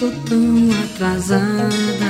tô tão atrasada.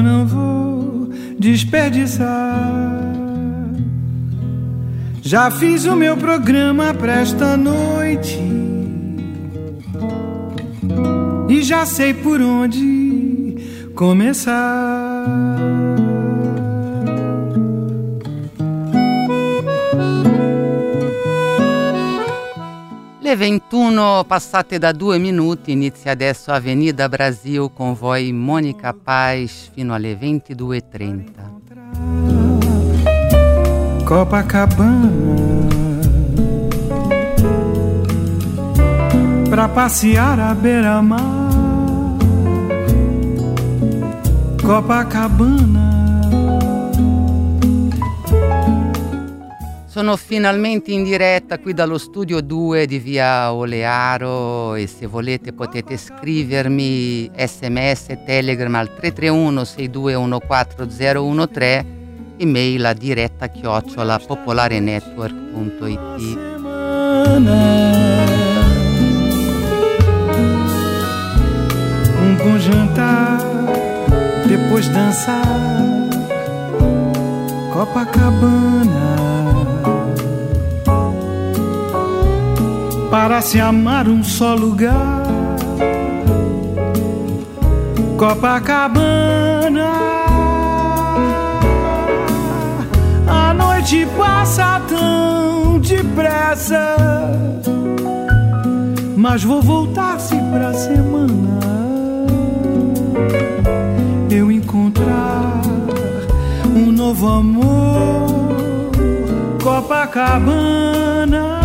Não vou desperdiçar. Já fiz o meu programa pra esta noite e já sei por onde começar. Le 21 passate da due minuti, inizia adesso Avenida Brasil con voi Monica Paz fino alle 22.30. Copacabana. Pra passear à beira-mar. Copacabana Sono finalmente in diretta qui dallo studio 2 di via Olearo e se volete potete scrivermi sms telegram al 331 6214013 email a diretta chiocciola popolarenetwork.it semana Um bom jantar Depois dançar Copacabana Para se amar um só lugar. Copacabana A noite passa tão depressa Mas vou voltar-se pra semana. Eu encontrar um novo amor. Copacabana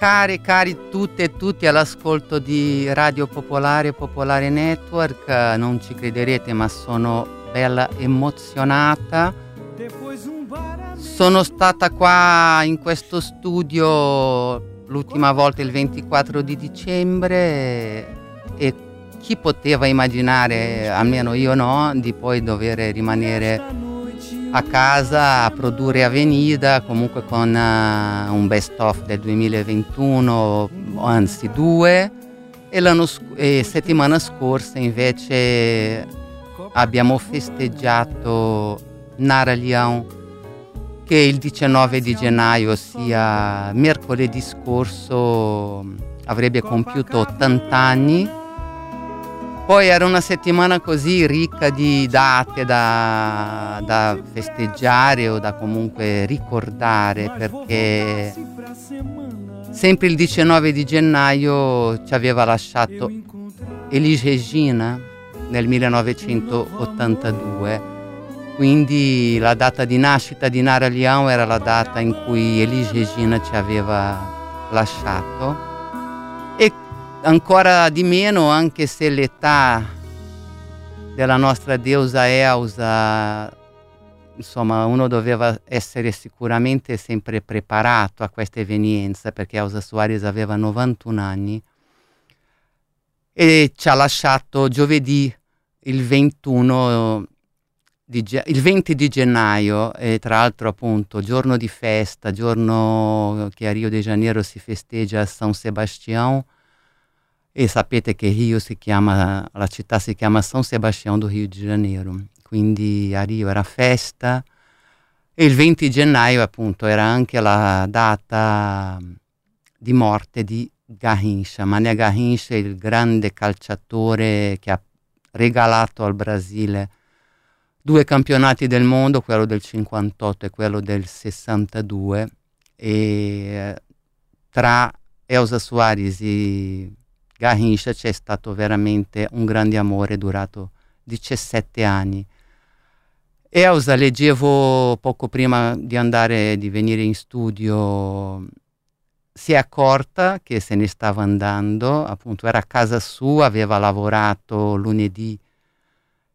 Care, cari tutte e tutti all'ascolto di Radio Popolare Popolare Network, non ci crederete ma sono bella emozionata. Sono stata qua in questo studio l'ultima volta il 24 di dicembre e chi poteva immaginare, almeno io no, di poi dover rimanere a casa a produrre Avenida comunque con eh, un best of del 2021, anzi due, e, sc- e settimana scorsa invece abbiamo festeggiato Nara Leão che il 19 di gennaio, ossia mercoledì scorso, avrebbe compiuto 80 anni. Poi era una settimana così ricca di date da, da festeggiare o da comunque ricordare perché sempre il 19 di gennaio ci aveva lasciato Elis Regina nel 1982 quindi la data di nascita di Nara Leão era la data in cui Elis Regina ci aveva lasciato ancora di meno anche se l'età della nostra deusa Elsa insomma uno doveva essere sicuramente sempre preparato a questa evenienza perché Elsa Soares aveva 91 anni e ci ha lasciato giovedì il 21 di, il 20 di gennaio e tra l'altro appunto giorno di festa, giorno che a Rio de Janeiro si festeggia San Sebastião e sapete che Rio si chiama, la città si chiama San Sebastião do Rio de Janeiro, quindi a Rio era festa. E il 20 gennaio appunto era anche la data di morte di Garrincha, Mané Garrincha, il grande calciatore che ha regalato al Brasile due campionati del mondo, quello del 58 e quello del 62 e tra Elsa Soares e Garrincha c'è stato veramente un grande amore durato 17 anni. Elsa leggevo poco prima di andare, di venire in studio, si è accorta che se ne stava andando, appunto era a casa sua, aveva lavorato lunedì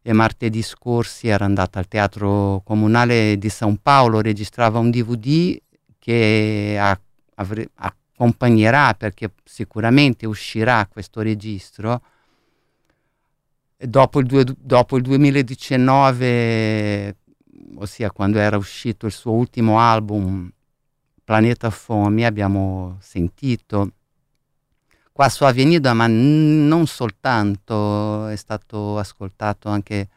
e martedì scorsi era andata al Teatro Comunale di San Paolo, registrava un DVD che a, avre, accompagnerà perché sicuramente uscirà questo registro. Dopo il, due, dopo il 2019, ossia quando era uscito il suo ultimo album, Planeta Fome, abbiamo sentito qua su Avenida, ma non soltanto, è stato ascoltato anche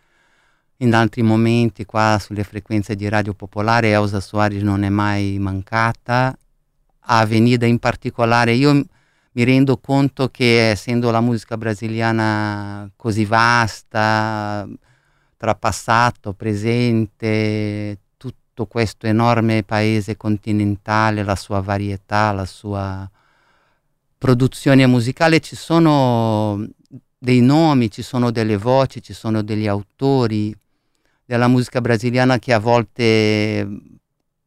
in altri momenti qua sulle frequenze di Radio Popolare, Elsa Soares non è mai mancata, Avenida in particolare, io mi rendo conto che essendo la musica brasiliana così vasta, tra passato, presente, tutto questo enorme paese continentale, la sua varietà, la sua produzione musicale, ci sono dei nomi, ci sono delle voci, ci sono degli autori della musica brasiliana che a volte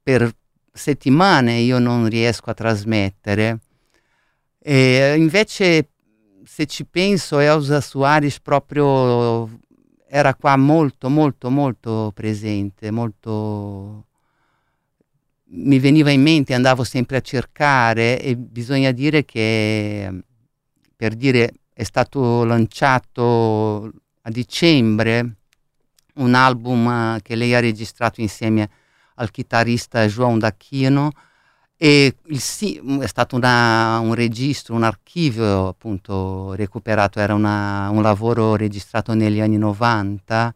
per settimane io non riesco a trasmettere. E invece se ci penso Elsa Soares proprio era qua molto molto molto presente, molto mi veniva in mente, andavo sempre a cercare e bisogna dire che per dire è stato lanciato a dicembre un album che lei ha registrato insieme al chitarrista João D'Acchino e il, è stato una, un registro, un archivio appunto recuperato, era una, un lavoro registrato negli anni 90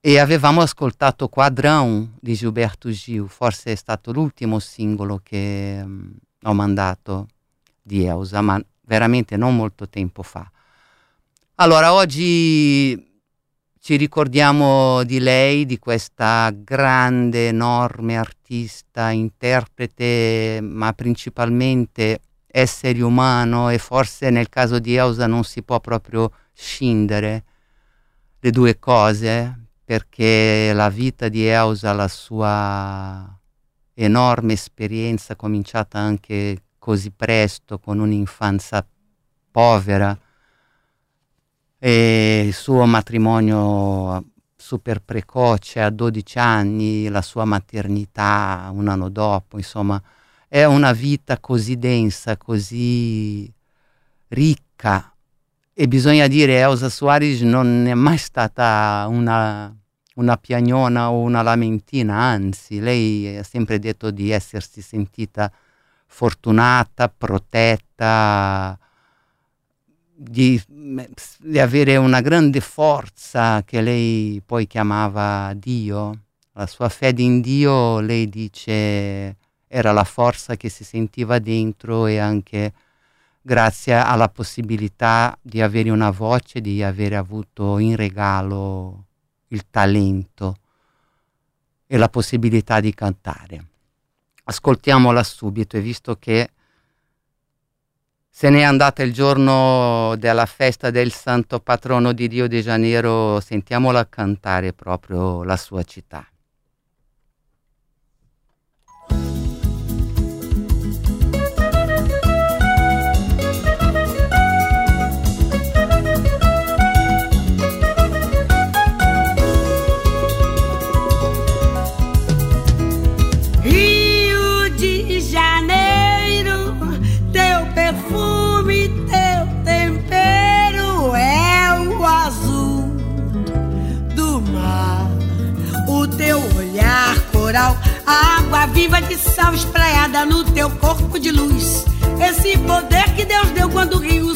e avevamo ascoltato Quadrão di Gilberto Gil, forse è stato l'ultimo singolo che um, ho mandato di Elsa, ma veramente non molto tempo fa. Allora, oggi ci ricordiamo di lei, di questa grande, enorme artista, interprete, ma principalmente essere umano e forse nel caso di Elsa non si può proprio scindere le due cose, perché la vita di Elsa, la sua enorme esperienza cominciata anche così presto, con un'infanzia povera, e il suo matrimonio super precoce a 12 anni, la sua maternità un anno dopo, insomma, è una vita così densa, così ricca. E bisogna dire Elsa Soares non è mai stata una, una piagnona o una lamentina, anzi lei ha sempre detto di essersi sentita fortunata, protetta, di, di, avere una grande forza che lei poi chiamava Dio. La sua fede in Dio, lei dice, era la forza che si sentiva dentro e anche grazie alla possibilità di avere una voce, di avere avuto in regalo il talento e la possibilità di cantare. Ascoltiamola subito e visto che se n'è andata il giorno della festa del santo patrono di Rio de Janeiro, sentiamola cantare proprio la sua città. A água viva de sal espraiada no teu corpo de luz. Esse poder que Deus deu quando o rio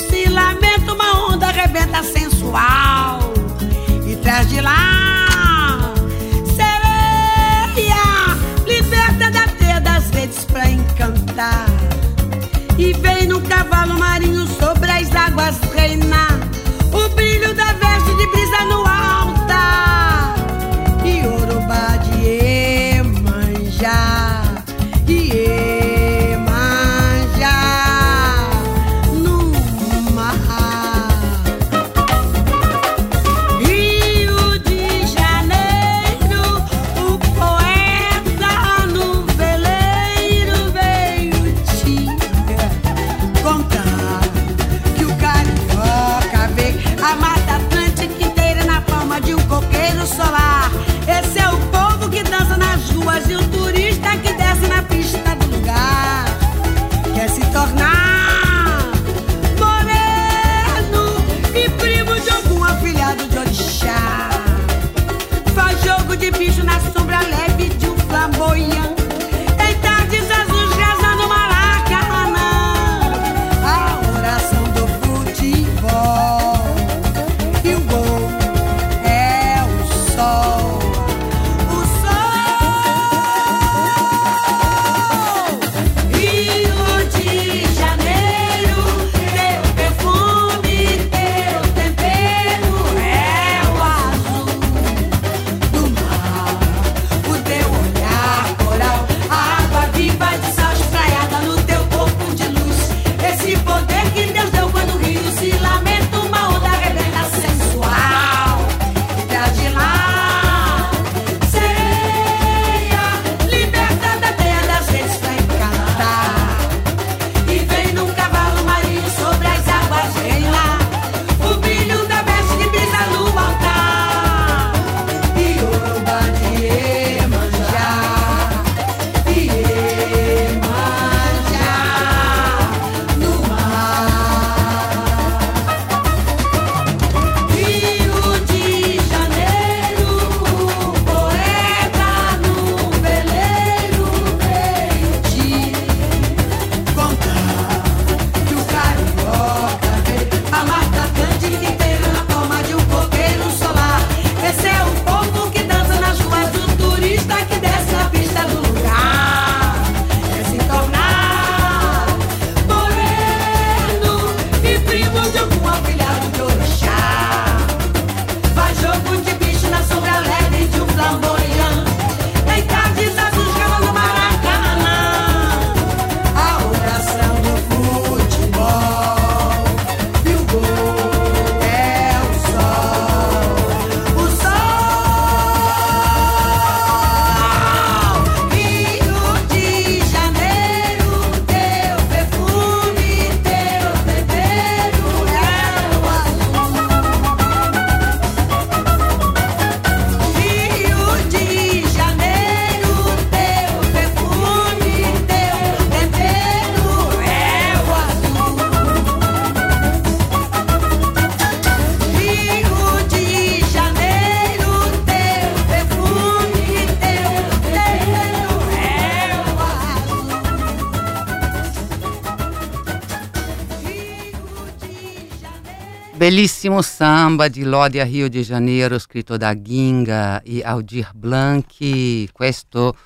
Bellissimo samba di lode a Rio de Janeiro scritto da Ginga e Aldir Blanc, questo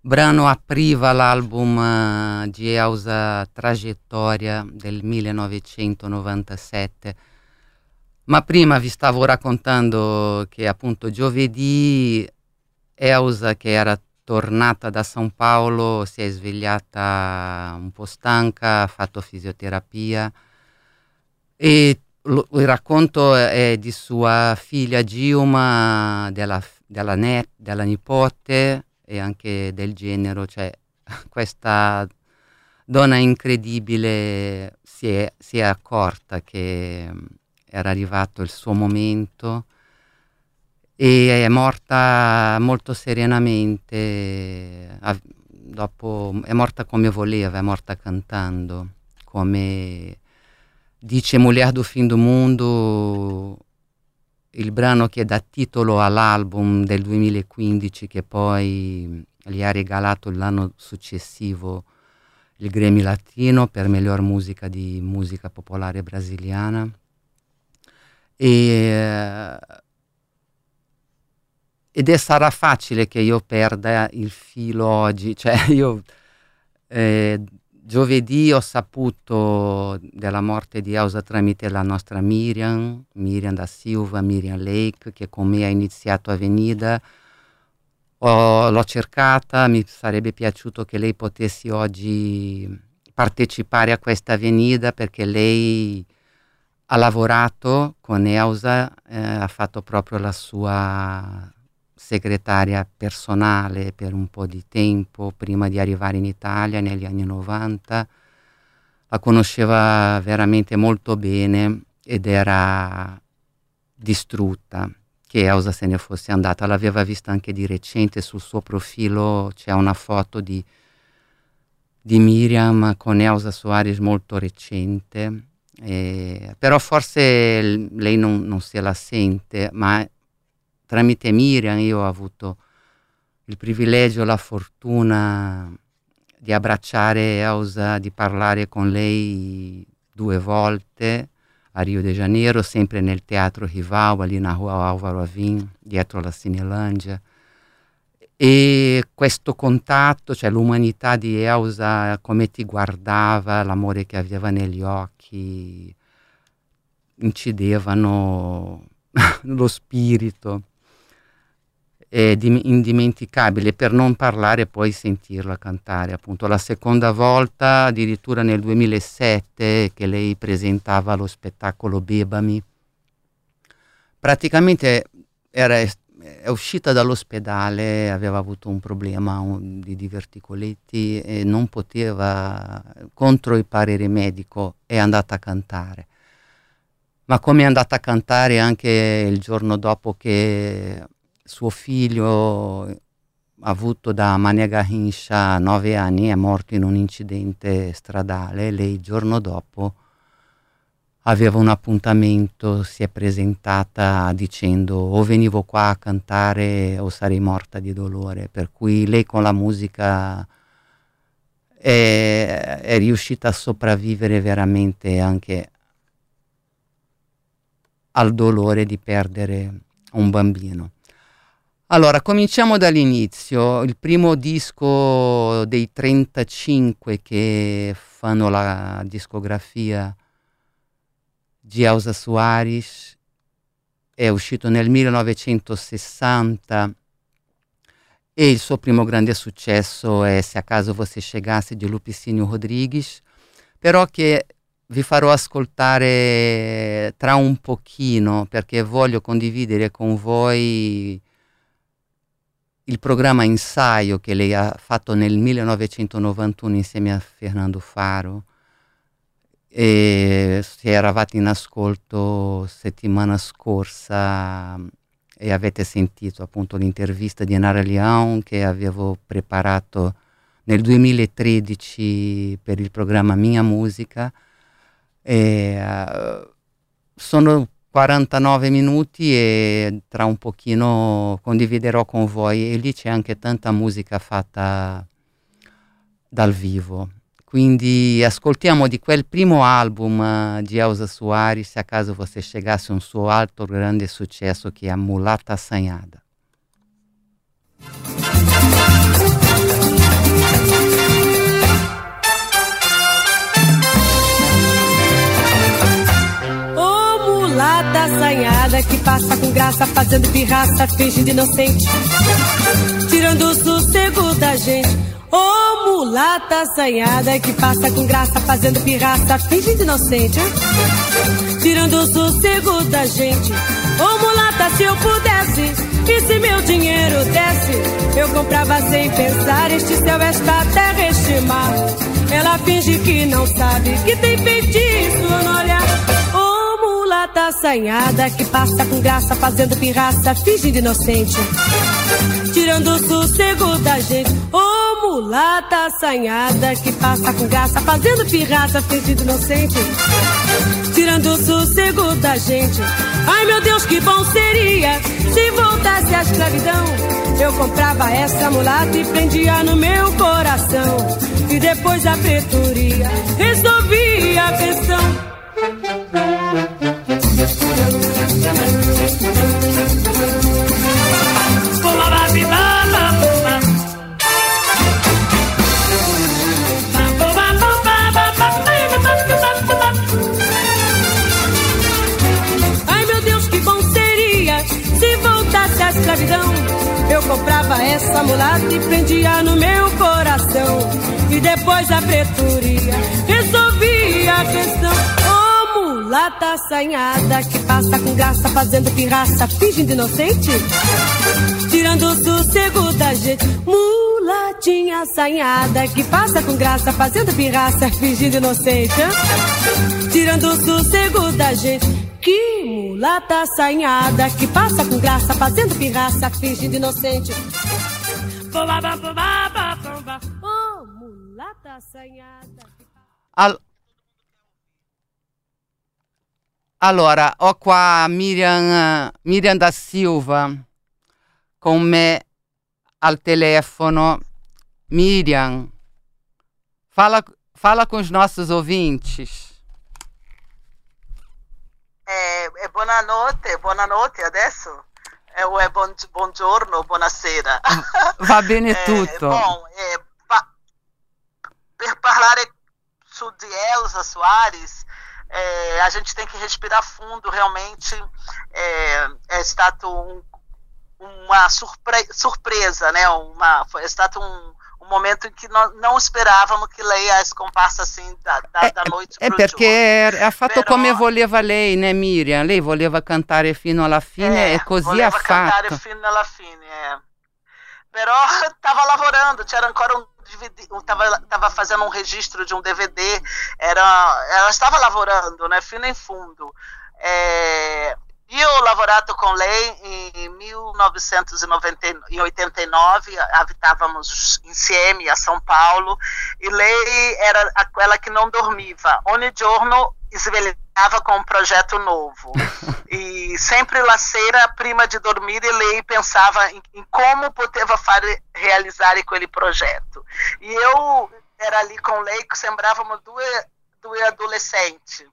brano apriva l'album eh, di Eusa Traghettoria del 1997. Ma prima vi stavo raccontando che appunto giovedì Eusa che era tornata da San Paolo si è svegliata un po' stanca, ha fatto fisioterapia e lo, il racconto è di sua figlia Giuma, della, della, della nipote e anche del genero, cioè questa donna incredibile si è, si è accorta che era arrivato il suo momento e è morta molto serenamente, dopo, è morta come voleva, è morta cantando, come dice Mulher do Fim do Mundo, il brano che dà titolo all'album del 2015 che poi gli ha regalato l'anno successivo il Grammy Latino per miglior musica di musica popolare brasiliana. E, ed è sarà facile che io perda il filo oggi, cioè io eh, Giovedì ho saputo della morte di Elsa tramite la nostra Miriam, Miriam da Silva, Miriam Lake, che con me ha iniziato Avenida. Ho, l'ho cercata, mi sarebbe piaciuto che lei potesse oggi partecipare a questa Avenida perché lei ha lavorato con Elsa, eh, ha fatto proprio la sua segretaria personale per un po' di tempo prima di arrivare in Italia negli anni 90. La conosceva veramente molto bene ed era distrutta che Elsa se ne fosse andata. L'aveva vista anche di recente sul suo profilo, c'è una foto di, di Miriam con Elsa Soares molto recente. Eh, però forse lei non, non se la sente, ma tramite Miriam io ho avuto il privilegio, la fortuna di abbracciare Elsa, di parlare con lei due volte a Rio de Janeiro, sempre nel teatro Rival, ali na rua Álvaro Avim, dietro la Cinelandia. E questo contatto, cioè l'umanità di Elsa, come ti guardava, l'amore che aveva negli occhi, incidevano lo spirito è indimenticabile, per non parlare poi sentirla cantare, appunto la seconda volta addirittura nel 2007 che lei presentava lo spettacolo Bebami. Praticamente era, è uscita dall'ospedale, aveva avuto un problema di diverticoletti e non poteva, contro il parere medico, è andata a cantare. Ma come è andata a cantare anche il giorno dopo che suo figlio avuto da Mania Garrincha a nove anni è morto in un incidente stradale. Lei il giorno dopo aveva un appuntamento, si è presentata dicendo o venivo qua a cantare o sarei morta di dolore. Per cui lei con la musica è, è riuscita a sopravvivere veramente anche al dolore di perdere un bambino. Allora, cominciamo dall'inizio. Il primo disco dei 35 che fanno la discografia di Elsa Soares è uscito nel 1960 e il suo primo grande successo è Se a caso você chegasse di Lupicínio Rodrigues, però che vi farò ascoltare tra un pochino perché voglio condividere con voi il programma Insaio che lei ha fatto nel 1991 insieme a Fernando Faro e se eravate in ascolto settimana scorsa e avete sentito appunto l'intervista di Nara Leão che avevo preparato nel 2013 per il programma Mia Musica. E, uh, sono 49 minuti e tra un pochino condividerò con voi e lì c'è anche tanta musica fatta dal vivo. Quindi ascoltiamo di quel primo album uh, di Elsa Soares, se a caso você chegasse a un suo alto grande successo che è Mulata Assanhada. Passa com graça, fazendo pirraça, fingindo inocente. Tirando o sossego da gente. Ô oh, mulata assanhada que passa com graça, fazendo pirraça, fingindo inocente. Hein? Tirando o sossego da gente. Ô oh, mulata, se eu pudesse. E se meu dinheiro desse, eu comprava sem pensar este céu, esta terra, este mar. Ela finge que não sabe que tem feitiço no olhar. Mulata assanhada que passa com graça, fazendo pirraça, fingindo inocente. Tirando o sossego da gente. Ô oh, mulata assanhada que passa com graça, fazendo pirraça, fingindo inocente. Tirando o sossego da gente. Ai meu Deus, que bom seria se voltasse a escravidão. Eu comprava essa mulata e prendia no meu coração. E depois a pretoria resolvia a questão. Eu comprava essa mulata e prendia no meu coração. E depois a pretoria resolvia a questão. Mulata assanhada que passa com graça, fazendo pirraça, fingindo inocente. Tirando o sossego da gente. Mulatinha assanhada que passa com graça, fazendo pirraça, fingindo inocente. Tirando o sossego da gente. Que mulata assanhada que passa com graça, fazendo pirraça, fingindo inocente. Oh, mulata assanhada. Al- allora, ho qua Miriam, Miriam da Silva con me al telefono. Miriam, fala, fala com os nossos ouvintes. Eh, eh, buonanotte, buonanotte adesso? Eh, o è buon- buongiorno, buonasera. Va bene Eh, tutto. bom, eh, pa- per parlare su di Elza Soares, eh, a gente tem que respirar fundo, realmente é, é stato um, uma surpre- surpresa, né? Uma, foi, é stato um, um momento em que nós não esperávamos que Leia as comparsa assim da, da, da noite pro perché giorno. ha fatto Però- come voleva lei, né Miriam? Lei voleva cantare fino alla fine É, e così ha cantare fatto. fino alla fine, é. Però tava lavorando, c'era ancora um DVD, tava, tava fazendo um registro de um DVD, era, ela estava lavorando, né, fino in fundo. É, io ho lavorato con lei in 1989, abitávamos insieme a São Paulo, e lei era aquela que não dormiva. Ogni giorno svegliava com um projeto novo. E sempre la sera, prima de dormir, lei pensava em, em como poteva fare, realizar aquele projeto. E eu era ali com lei que sembrávamos duas, duas adolescentes.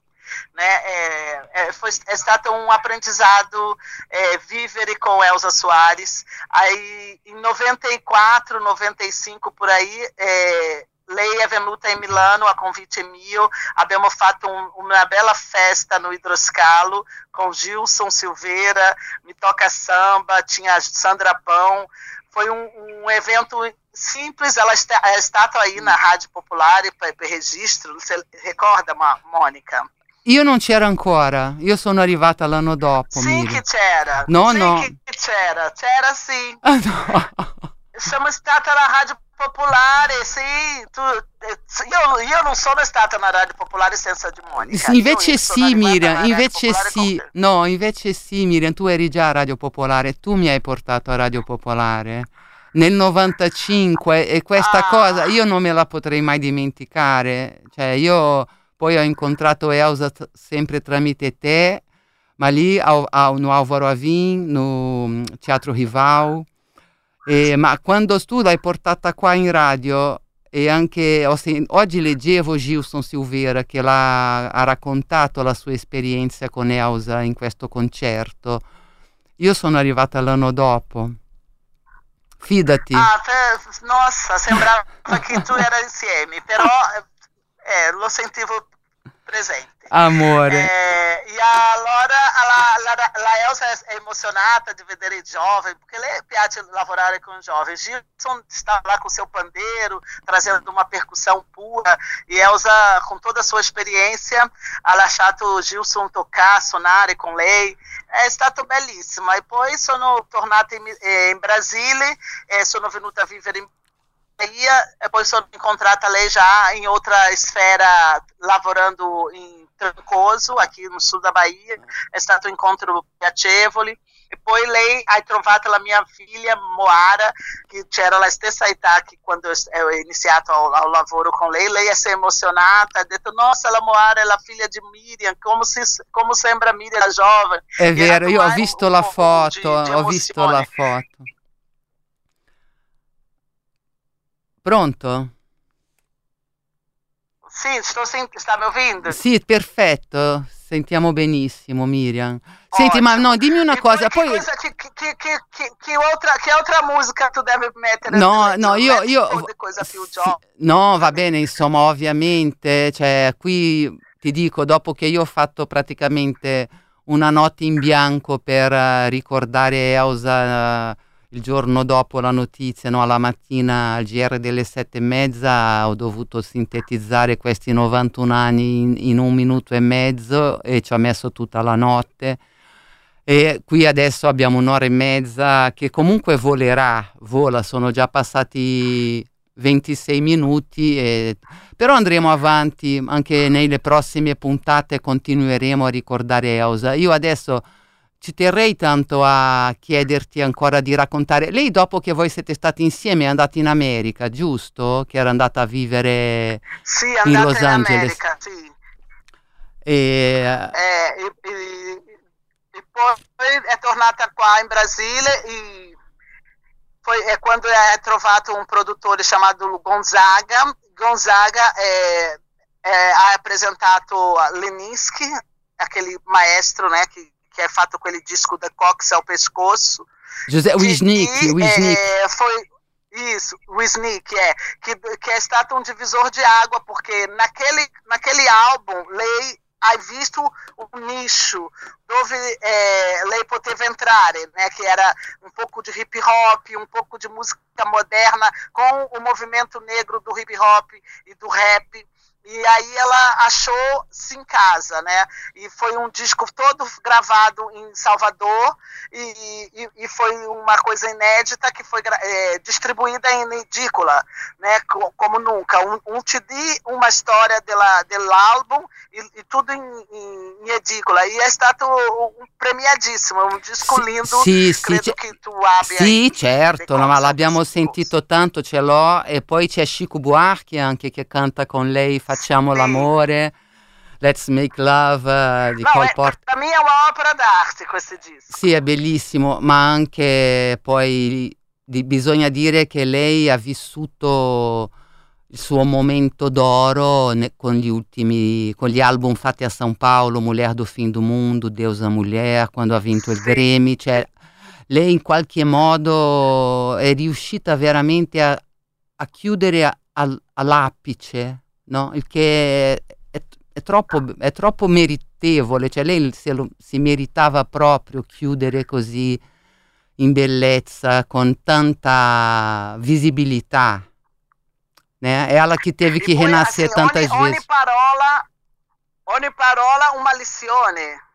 Né? É, é, foi, é stato um aprendizado é, vivere com Elza Soares. Aí, em 94, 95, por aí, é, lei è venuta in Milano a convite mio, abbiamo fatto un, una bella festa no Hidroscalo com Gilson Silveira, Me Toca Samba, tinha a Sandra Pão, foi um, um evento simples, ela está, a estátua aí na Rádio Popular per, per registro, você recorda, Mônica? Io non c'ero ancora, io sono arrivata l'anno dopo, Sim Miriam. que c'era, No, sim no. que c'era, c'era sim. Ah, no. Siamo stata na Rádio Popolare, sì, tu, io, io non sono stata na Rádio Popolare senza di Monica. Sì, invece sì, Miriam, Radio invece sì. No, invece sì, Miriam, tu eri già a Radio Popolare, tu mi hai portato a Radio Popolare. Nel 95 e questa Ah. cosa io non me la potrei mai dimenticare. Cioè, io poi ho incontrato Elsa sempre tramite te, ma lì ao- ao- no Álvaro Avin, no Teatro Rival. E- ma quando tu l'hai portata qua in radio e anche sen- oggi leggevo Gilson Silveira che l'ha, ha raccontato la sua esperienza con Elsa in questo concerto. Io sono arrivata l'anno dopo. Fidati. Ah, te- nossa, sembrava che tu era insieme, però eh, lo sentivo presente. Amore. É, e a Laura, a, a, a Elsa é emocionada de ver jovem, porque ele piace lavorare com jovens. Gilson está lá com seu pandeiro, trazendo uma percussão pura, e Elsa, com toda a sua experiência, ha lasciato Gilson tocar, suonare com lei. È stato bellissimo. E poi sono tornata in, eh, in Brasile, e sono venuta a vivere in Bahia, poi sono incontrata lei já em outra esfera, lavorando em Trancoso, aqui no sul da Bahia. È stato un incontro piacevole. E poi lei ha trovato la mia figlia Moara, che c'era la stessa età che quando ho iniziato ao, lavoro con lei. Lei si è emozionata, ha detto: Nossa, la Moara è la figlia di Miriam, come, si, come sembra Miriam giovane. È vero, io ho visto la foto, di, di ho visto la foto. Pronto? Sì, sto sent- sta mi ouvindo? Sì, perfetto. Sentiamo benissimo, Miriam. Senti, Ótimo. ma no, dimmi una cosa. Poi... Che, cosa, che, che, che, che, altra, che altra musica tu devi mettere? No, no, io... io sì, no, va bene, insomma, ovviamente. Cioè, qui ti dico, dopo che io ho fatto praticamente una notte in bianco per uh, ricordare Elsa... Uh, il giorno dopo la notizia, no, alla mattina al GR delle sette e mezza, ho dovuto sintetizzare questi 91 anni in, in un minuto e mezzo e ci ho messo tutta la notte. E qui adesso abbiamo un'ora e mezza che comunque volerà, vola, sono già passati 26 minuti, e... però andremo avanti anche nelle prossime puntate, continueremo a ricordare Eusa. Io adesso ci terrei tanto a chiederti ancora di raccontare. Lei dopo che voi siete stati insieme è andata in America, giusto? Che era andata a vivere sì, in Los in Angeles. America, sì. E, eh, e, e, e, poi è tornata qua in Brasile e poi è quando ha trovato un produttore chiamato Gonzaga. Gonzaga è, è, ha presentato Leninsky, aquele maestro né, que que é fatto aquele disco da Cox ao pescoço. José Wisnik, Wisnik. É, foi isso, Wisnik, é, que, que é stato um divisor de água, porque naquele, naquele álbum, Lei hai visto um nicho dove é, lei poteva entrare, né, que era um pouco de hip hop, um pouco de música moderna, com o movimento negro do hip hop e do rap. E aí ela achou-se em casa, né? E foi um disco todo gravado em Salvador e, e, e foi uma coisa inédita que foi é, distribuída em edícula, né? Como nunca. Um, um CD, uma história dela, do álbum e, e tudo em, em, em, edícula. E é stato um premiadissimo, um disco lindo. Sì, sì, credo che tu abbia. Sì, certo, no, ma l'abbiamo sentito tanto, ce l'ho. E poi c'è Chico Buarchi anche che canta con lei Facciamo sì. l'amore. Let's Make Love uh, di no, Cole Porter. Per me è un'opera d'arte questo disco. Sì, è bellissimo, ma anche poi di, bisogna dire che lei ha vissuto il suo momento d'oro ne, con gli ultimi, con gli album fatti a São Paulo, Mulher do Fim do Mundo, Deusa Mulher, quando ha vinto il Grammy, cioè lei in qualche modo è riuscita veramente a, a chiudere a, a, all'apice, no? il che è, è, è, troppo, è troppo meritevole, cioè lei se lo, si meritava proprio chiudere così in bellezza, con tanta visibilità. Né? Ela que teve que renascer assim, tantas ogni, vezes. Ogni parola, ogni parola uma lizione.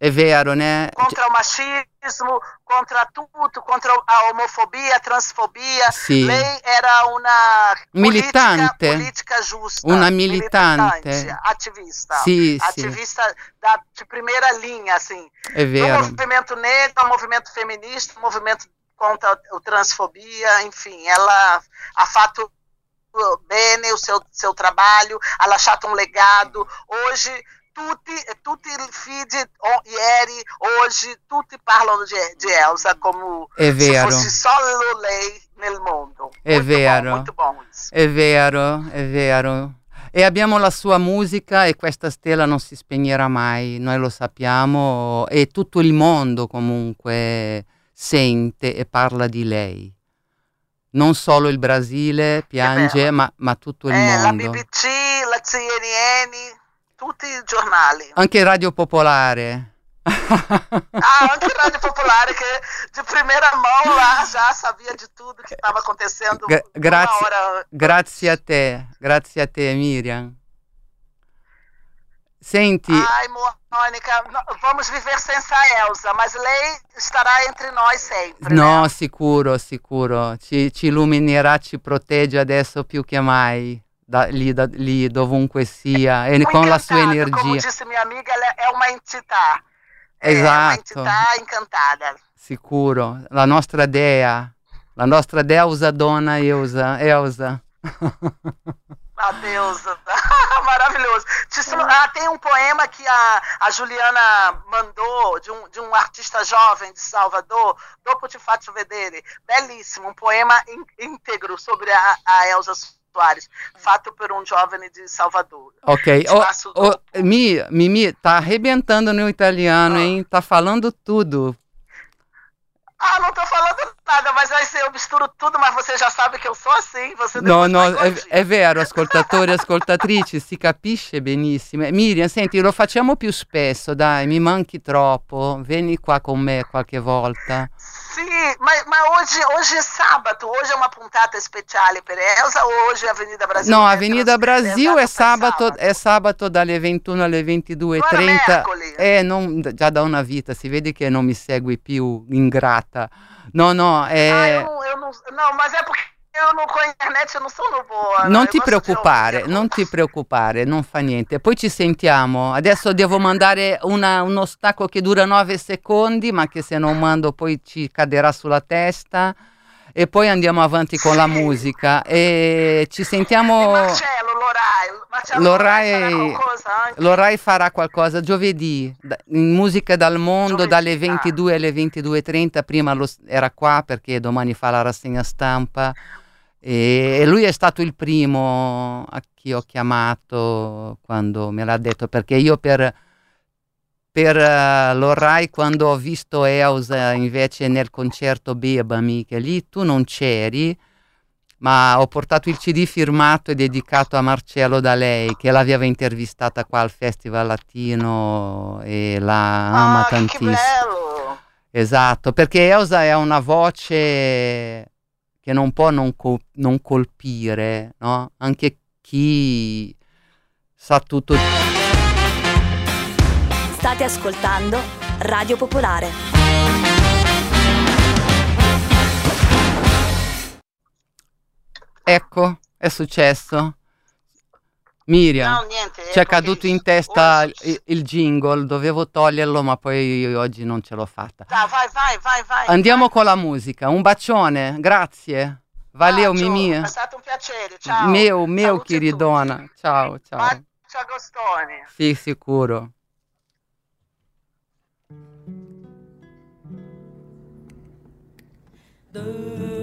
È vero, né? Contra o machismo, contra tutto, contra a homofobia, a transfobia. Sì. Lei era una militante, politica, politica giusta. Una militante. militante attivista. Sì, attivista sì. Da, de primeira linha, assim. È vero. Do movimento negro, movimento feminista, movimento contra a transfobia, enfim, ela fatto bene o seu, seu trabalho, ha lasciato un legado. Hoje tutti, tutti i figli ieri, oggi, tutti parlano di, di Elsa come è vero. se fosse solo lei nel mondo. È molto vero. Molto isso. È vero, è vero. E abbiamo la sua musica e questa stella non si spegnerà mai, noi lo sappiamo e tutto il mondo comunque sente e parla di lei. Non solo il Brasile piange, ma, ma, tutto il eh, mondo. La BBC, la CNN, tutti i giornali. Anche Radio Popolare. Ah, anche Rádio Popolare, que de primeira mão lá já sabia de tudo que estava acontecendo Gra- grazie, hora. grazie a te, grazie a te Miriam. Senti, Ai, Mônica, no- vamos viver sem essa Elsa, mas lei estará entre nós sempre. no, né? sicuro, sicuro, ci, ci illuminerà, ci protegge adesso più che mai, da- lì, da- lì dovunque sia, e con la sua encantada, Como energia. disse minha amiga, ela é uma entità. É uma Esatto. entità encantada. Sicuro, la nostra dea, la nostra deusa dona Elsa, Elsa. A deusa. Maravilhoso. Ah, tem um poema que a, a Juliana mandou de um, de um artista jovem de Salvador, Dopo Ti Faccio Vedere. Belíssimo. Um poema íntegro sobre a, a Elza Soares, feito por um jovem de Salvador. Ok, oh, oh. Mi, Mimi, tá arrebentando no italiano, Ah. hein? Tá falando tudo. Ah, não tô falando nada, mas aí eu misturo tudo, mas você já sabe que eu sou assim. Você No, depois no, è, è vero, ascoltatori e ascoltatrici, si capisce benissimo. Eh, Miriam, senti, lo facciamo più spesso, dai, mi manchi troppo. Vieni qua con me qualche volta. Sim, mas, mas hoje, hoje é sábado, hoje é uma puntata speciale per Elsa ou hoje é Avenida Brasil? Che Avenida Brasil esatto, è sabato, sabato. è sabato dalle 21 alle 22.30. mercoledì. Eh, non, già da una vita, si vede che non mi segui più ingrata. No, no, Ah, eh, eu, não- eu não, não, mas é porque eu não com a internet eu não sou no boa. né? Non ti preoccupare, non ti preoccupare, non fa niente. Poi ci sentiamo. Adesso devo mandare una- uno stacco che dura 9 secondi, ma che se non mando poi ci caderà sulla testa. E poi andiamo avanti con la Sì. musica. E ci E sentiamo. Marcello, Lorai. Marcello Lorai- Lorai farà qualcosa giovedì, in musica dal mondo, Giovedì, dalle ah. 22 alle 22.30. Prima lo era qua perché domani fa la rassegna stampa. E, lui è stato il primo a chi ho chiamato quando me l'ha detto, perché io per, per eh, Lorai quando ho visto Elsa invece nel concerto Bebami, che lì tu non c'eri, ma ho portato il CD firmato e dedicato a Marcello da lei, che l'aveva intervistata qua al Festival Latino e la ama Ah, tantissimo. Esatto, perché Elsa è una voce che non può non, co- non colpire, no? Anche chi sa tutto. State ascoltando Radio Popolare. Ecco, è successo. Miriam, Não, niente. ci è é caduto in testa il, il jingle, dovevo toglierlo, ma poi oggi non ce l'ho fatta. Tá, vai, vai, vai, vai. Andiamo con la musica. Un bacione, grazie. Valeu, Bacio, Mimi. É stato un piacere, ciao. Meu, meu, Saluti a queridona. Ciao, ciao. Bacio Agostoni. Sì, sicuro. Tem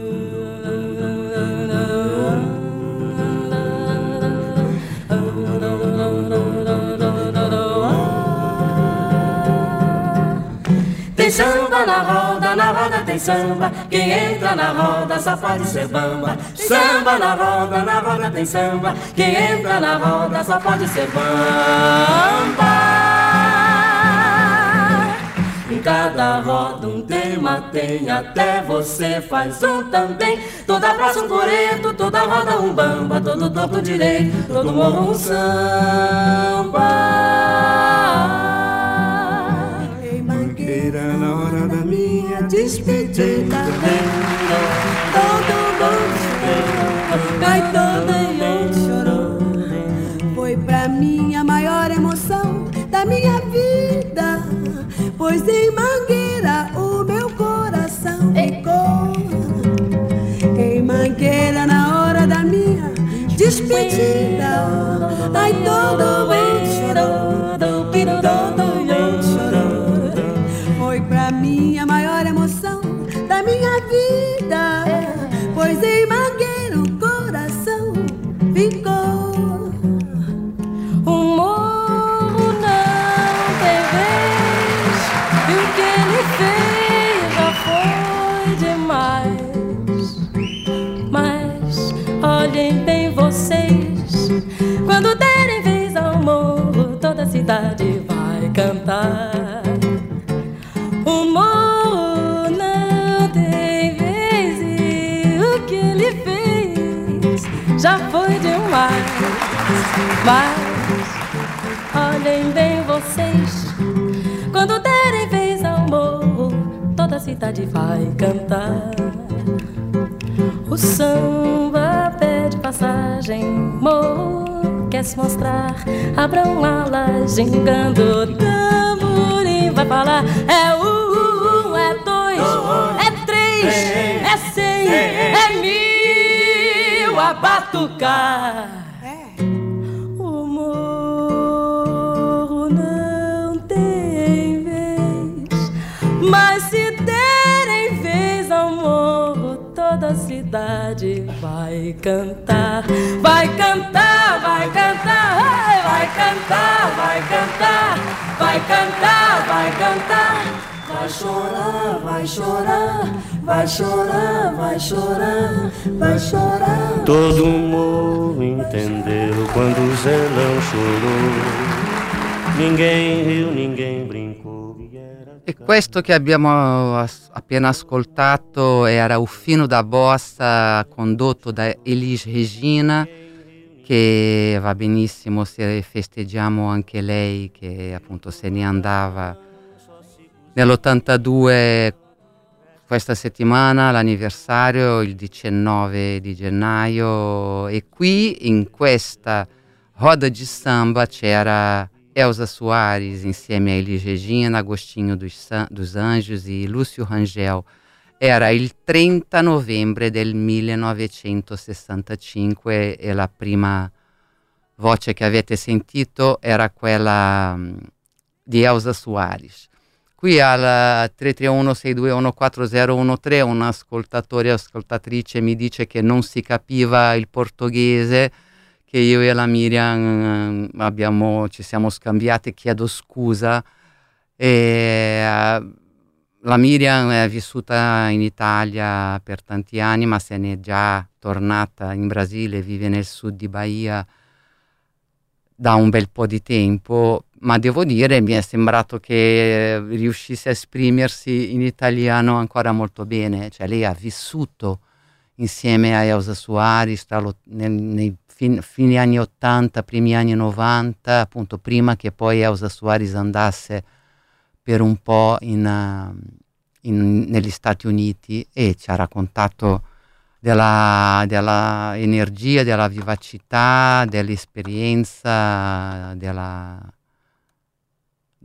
tem samba. Quem entra na roda só pode ser bamba. Samba na roda, na roda tem samba. Quem entra na roda só pode ser bamba. Em cada roda um tema tem, até você faz um também. Toda praça um coreto, toda roda um bamba, todo toco direito, todo morro um samba. Despedida. Todo mundo chorou, vai todo mundo chorou. Foi pra mim a maior emoção da minha vida. Pois em Mangueira o meu coração ficou. Em Mangueira na hora da minha despedida. Ai, todo mundo chorou, todo O morro não tem e o que ele fez já foi demais. Mas olhem bem vocês, quando derem vez ao morro, toda cidade vai cantar. Já foi demais. Mas olhem bem vocês, quando derem vez ao morro, toda a cidade vai cantar. O samba pede passagem, morro quer se mostrar. Abram alas, gingando, tamborim vai falar. É um, é dois, é três, é cem, é a batucar. O morro não tem vez, mas se derem vez ao morro, toda a cidade vai cantar, vai cantar, vai cantar, ai, vai cantar, vai cantar, vai cantar, vai cantar. Vai chorar, vai chorar, vai chorar, vai chorar, vai chorar. Todo mundo entendeu quando o Zelão chorou. Ninguém riu, ninguém brincou. e questo che abbiamo appena ascoltato era O fino da bossa condotto da Elis Regina che va benissimo se festeggiamo anche lei che appunto se ne andava nell'82 questa settimana l'anniversario il 19 di gennaio e qui in questa roda di samba c'era Elza Soares insieme a Elis Regina, Agostinho dos, dos Anjos e Lúcio Rangel. Era il 30 novembre del 1965 e la prima voce che avete sentito era quella mm, di Elza Soares. Qui al 331-621-4013 un ascoltatore o ascoltatrice mi dice che non si capiva il portoghese, che io e la Miriam eh, abbiamo- ci siamo scambiati, chiedo scusa. E, eh, la Miriam è vissuta in Italia per tanti anni, ma se n'è già tornata in Brasile, vive nel sud di Bahia da un bel po' di tempo, ma devo dire mi è sembrato che riuscisse a esprimersi in italiano ancora molto bene, cioè lei ha vissuto insieme a Elsa lo- nel- nei fin- fine anni 80, primi anni 90, appunto prima che poi Elsa Soares andasse per un po' in, in- negli Stati Uniti e ci ha raccontato della, della energia, della vivacità, dell'esperienza, della-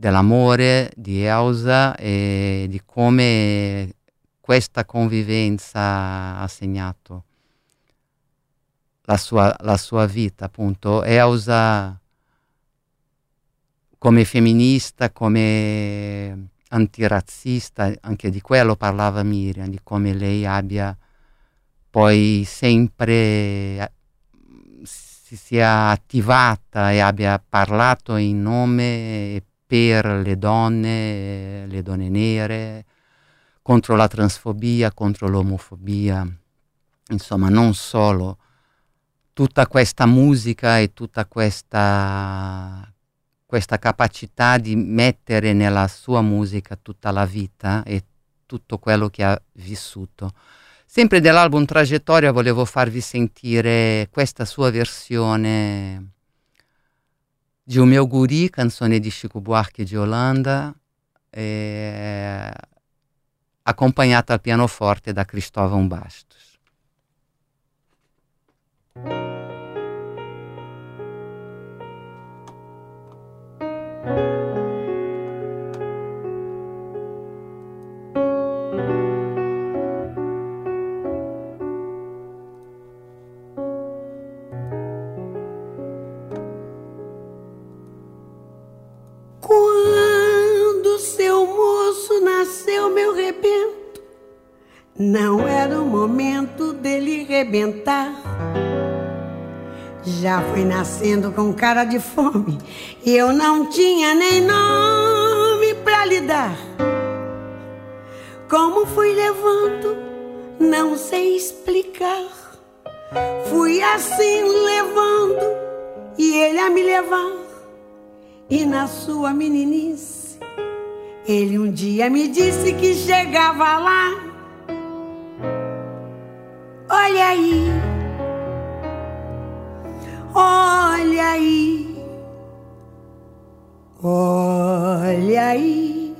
dell'amore di Elsa e di come questa convivenza ha segnato la sua, la sua vita, appunto. Elsa come femminista, come antirazzista, anche di quello parlava Miriam, di come lei abbia poi sempre eh, si sia attivata e abbia parlato in nome e per le donne, le donne nere, contro la transfobia, contro l'omofobia, insomma non solo. Tutta questa musica e tutta questa, questa capacità di mettere nella sua musica tutta la vita e tutto quello che ha vissuto. Sempre dell'album Tragettoria volevo farvi sentire questa sua versione di Un mio guri, canzone di Chico Buarque di Olanda, eh, accompagnata al pianoforte da Cristóvão Bastos. Já foi nascendo com cara de fome e eu não tinha nem nome pra lhe dar. Como fui levando, não sei explicar. Fui assim levando e ele a me levar. e na sua meninice. Ele um dia me disse que chegava lá. Olha aí, aí, olha aí.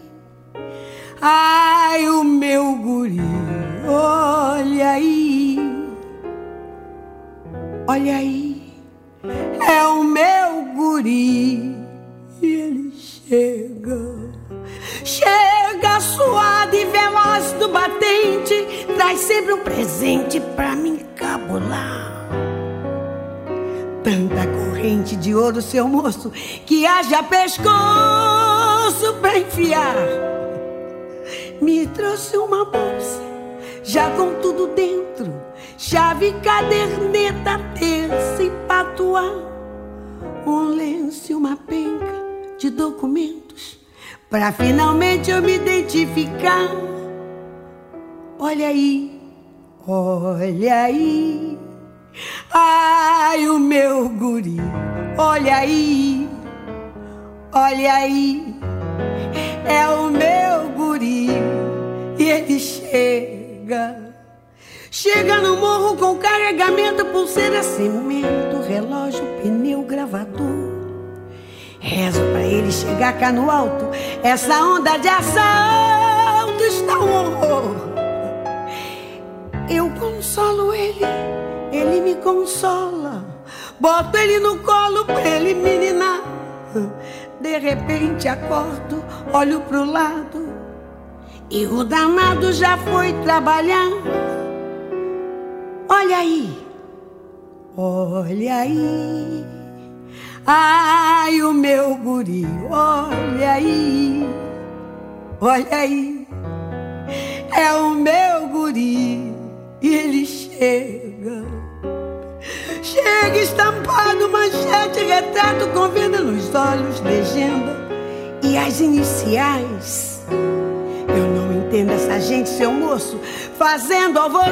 Ai, o meu guri, olha aí, olha aí, é o meu guri e ele chega. Chega suado e veloz do batente, traz sempre um presente pra me encabular. Tanta corrente de ouro, seu moço, que haja pescoço pra enfiar. Me trouxe uma bolsa, já com tudo dentro, chave, caderneta, terça e patuá, um lenço e uma penca de documentos para finalmente eu me identificar. Olha aí, olha aí, ai o meu guri, olha aí, olha aí, é o meu guri e ele chega. Chega no morro com carregamento, pulseira, cimento, relógio, pneu, gravador. Rezo pra ele chegar cá no alto. Essa onda de assalto está um horror. Eu consolo ele, ele me consola. Boto ele no colo pra ele me. De repente acordo, olho pro lado. E o danado já foi trabalhar. Olha aí, olha aí. Ai, o meu guri, olha aí, olha aí, é o meu guri e ele chega. Chega estampado, manchete, retrato com venda nos olhos, legenda e as iniciais. Eu não entendo essa gente, seu moço, fazendo alvoroço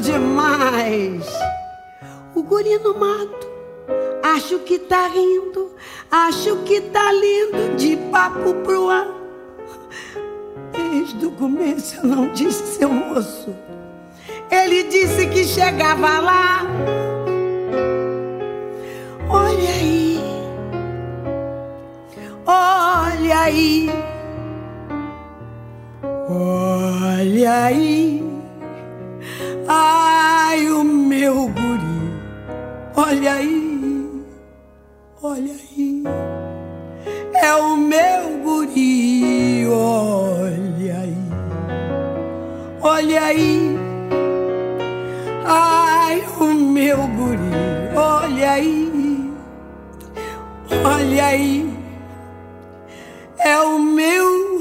demais. O guri no mato Acho que tá rindo, acho que tá lindo de papo pro ar. Desde o começo eu não disse, seu moço. Ele disse que chegava lá. Olha aí, olha aí, olha aí. Ai, o meu guri, olha aí. Olha aí, é o meu guri. Olha aí, olha aí, ai, o meu guri. Olha aí, olha aí, é o meu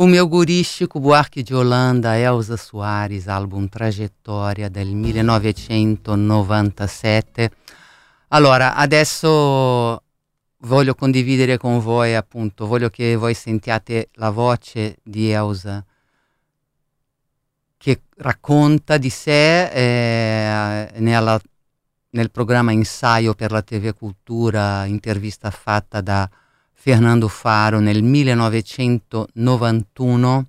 O meu guri Chico Buarque de Holanda, Elsa Soares, album Tragettoria del 1997. Allora, adesso voglio condividere con voi, appunto, voglio che voi sentiate la voce di Elsa che racconta di sé eh, nella, nel programma Insaio per la TV Cultura, intervista fatta da Fernando Faro nel 1991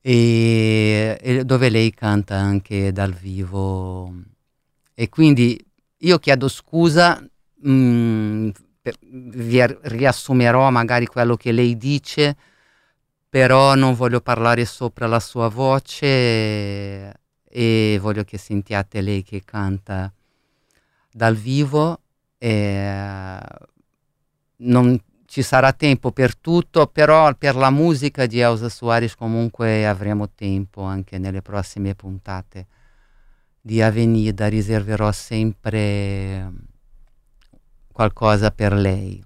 e, e dove lei canta anche dal vivo. E quindi io chiedo scusa mh, mm, per, vi riassumerò magari quello che lei dice però non voglio parlare sopra la sua voce e, e voglio che sentiate lei che canta dal vivo e, non ci sarà tempo per tutto, però per la musica di Elsa Suarez comunque avremo tempo anche nelle prossime puntate di Avenida, riserverò sempre qualcosa per lei.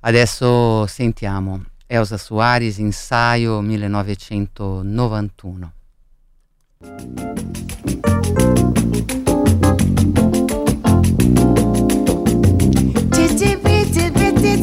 Adesso sentiamo Elsa Soares, ensaio 1991.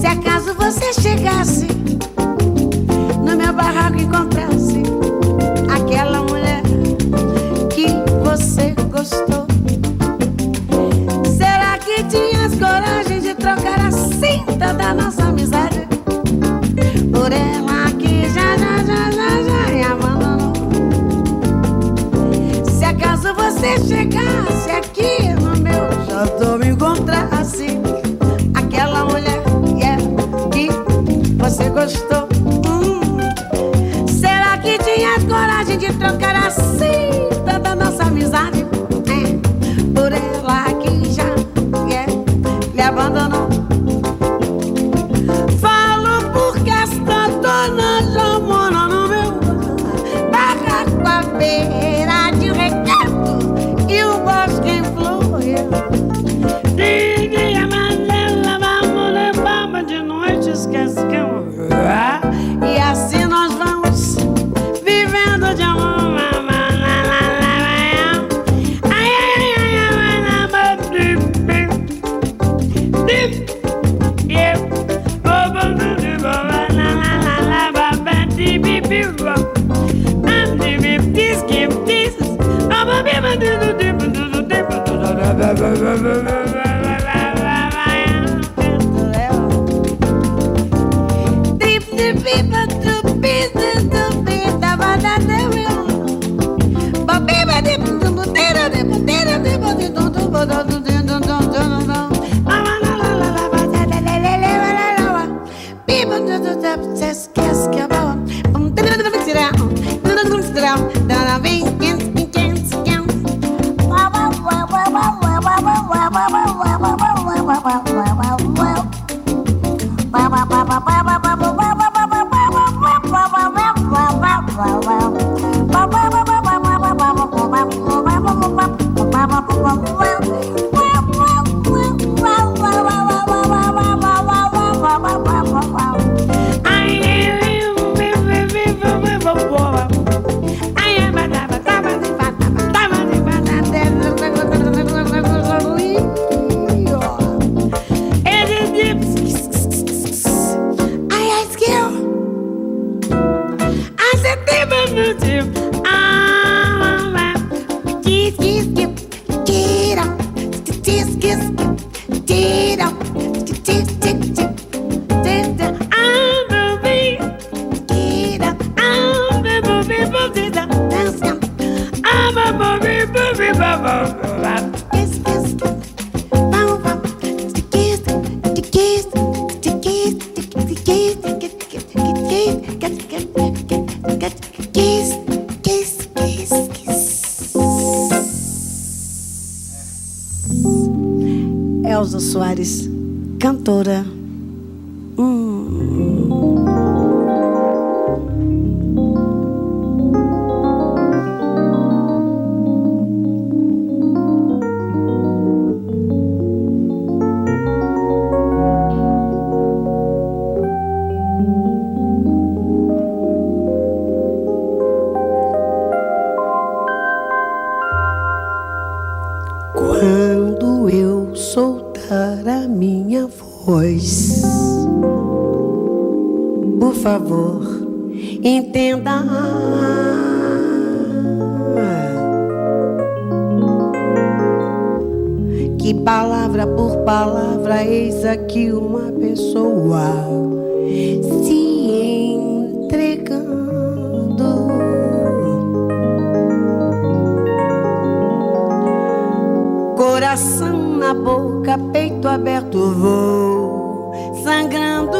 Se acaso você chegasse no meu barraco e nossa amizade por ela que já já já já já me abandonou? Se acaso você chegasse aqui no meu chateau me encontrasse aquela mulher yeah, que você gostou. Hum. Será que tinha coragem de trocar a Que palavra por palavra, eis aqui uma pessoa se entregando. Coração na boca, peito aberto, vou sangrando.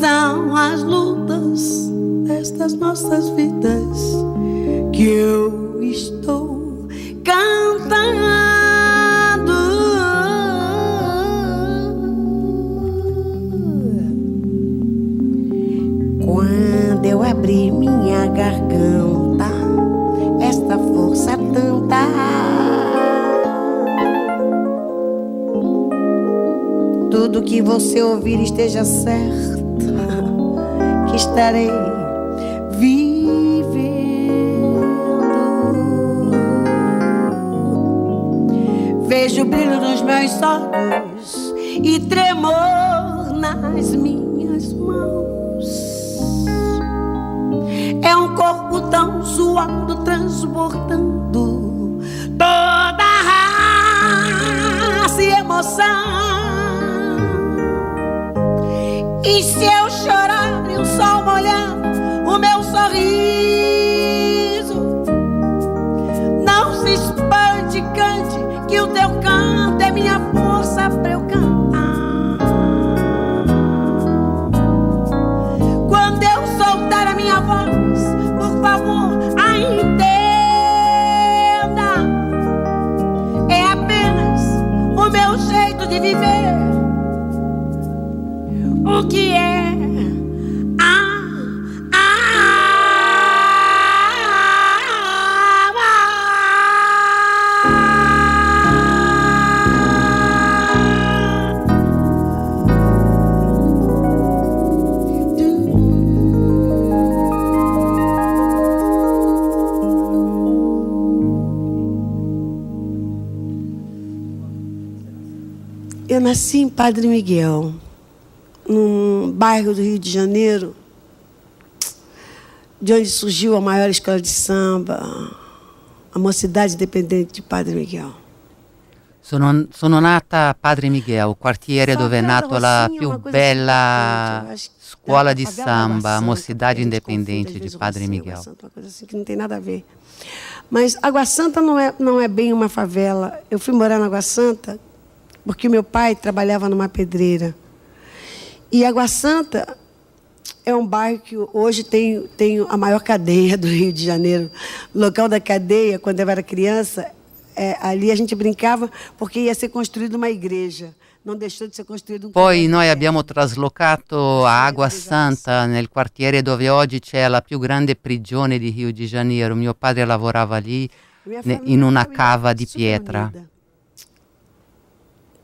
São as lutas destas nossas vidas que eu que você ouvir esteja certo, que estarei Vejo o brilho nos meus olhos e tremor nas minhas mãos. É um corpo tão suado, transbordando toda raça e emoção. E se eu chorar e o sol molhar o meu sorriso, não se espante, cante que o teu canto é minha força pra eu cantar. Quando eu soltar a minha voz, por favor, a entenda. É apenas o meu jeito de viver. Que é? Eu nasci em Padre Miguel, num bairro do Rio de Janeiro, de onde surgiu a maior escola de samba, a Mocidade Independente de Padre Miguel. Sono, sono nata a Padre Miguel, quartiere dove è nata la più bella scuola di samba, a Mocidade Independente de Padre Miguel. Uma coisa assim que não tem nada a ver. Mas Água Santa não é, não é bem uma favela. Eu fui morar na Água Santa porque meu pai trabalhava numa pedreira. E Água Santa é um bairro que hoje tem, tem a maior cadeia do Rio de Janeiro. O local da cadeia, quando eu era criança, é, ali a gente brincava porque ia ser construída uma igreja. Non deixou de ser construído un Poi noi abbiamo traslocato a Agua Santa, nel quartiere dove oggi c'è la più grande prigione di Rio de Janeiro. Mio padre lavorava lì in una cava di pietra.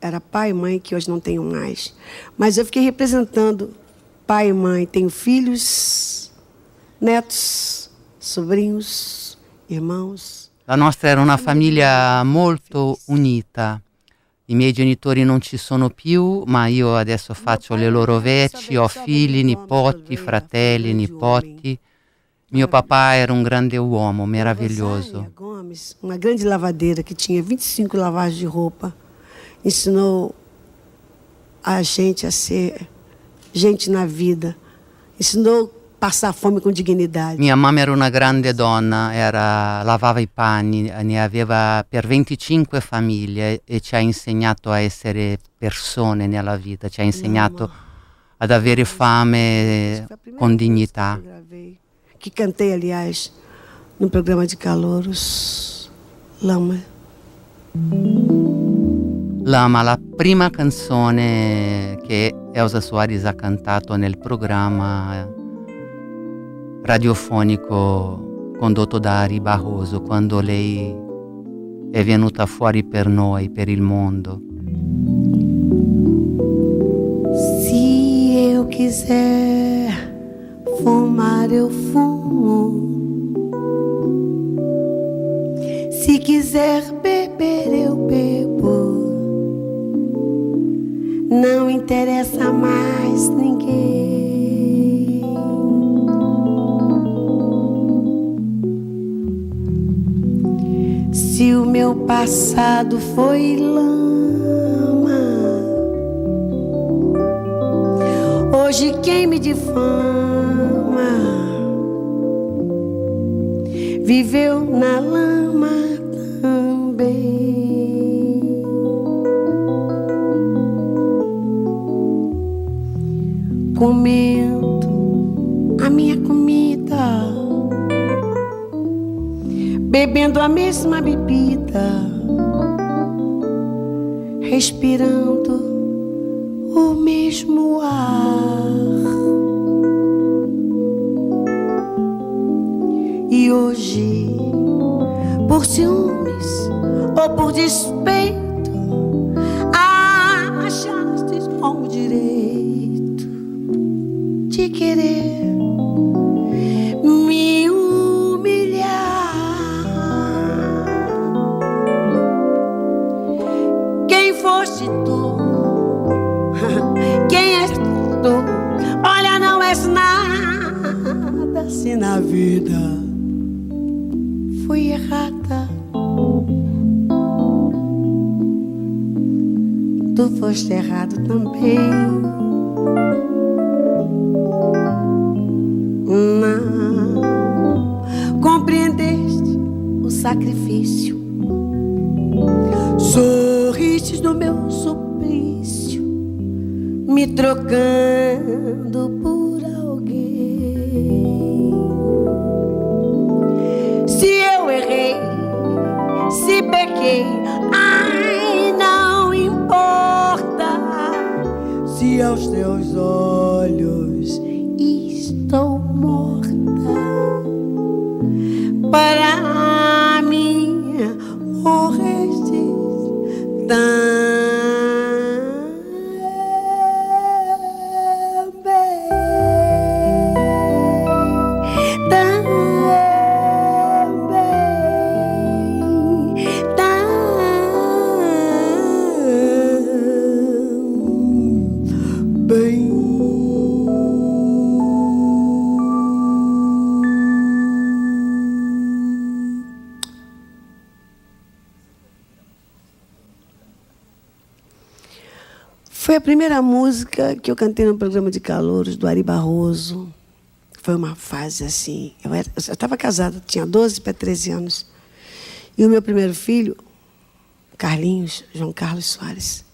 Era pai e mãe que hoje não tenho mais. Mas eu fiquei representando pai e mãe. Tenho filhos, netos, sobrinhos, irmãos. La nostra era una famiglia molto unita. I miei genitori non ci sono più, ma io adesso faccio le loro veci, ho figli, nipoti, fratelli, nipoti. Mio papà era un grande uomo, meraviglioso. Uma grande lavadeira que tinha 25 lavagens de roupa, ensinou a gente a ser gente na vida. Ensinou a passar fome com dignidade. Mia mamma era una grande donna, era- lavava i panni, ne aveva per 25 famiglie e ci ha insegnato a essere persone nella vita, ci ha insegnato ad avere fame a música dignità. Que, gravei, que cantei, aliás, no programa de calouros. Lama. Lama, la prima canzone che Elsa Soares ha cantato nel programma radiofonico condotto da Ari Barroso quando lei è venuta fuori per noi, per il mondo. Se eu quiser fumar, eu fumo. Se quiser beber, eu bebo. não interessa mais ninguém. Se o meu passado foi lama, hoje quem me difama viveu na lama também. comendo a minha comida, bebendo a mesma bebida, respirando o mesmo ar. Hoje, por ciúmes ou por despeito, foste errado também. Não compreendeste o sacrifício. Primeira música que eu cantei no programa de calouros do Ari Barroso. Foi uma fase assim. Eu estava casada, tinha 12 para 13 anos. E o meu primeiro filho, Carlinhos, João Carlos Soares,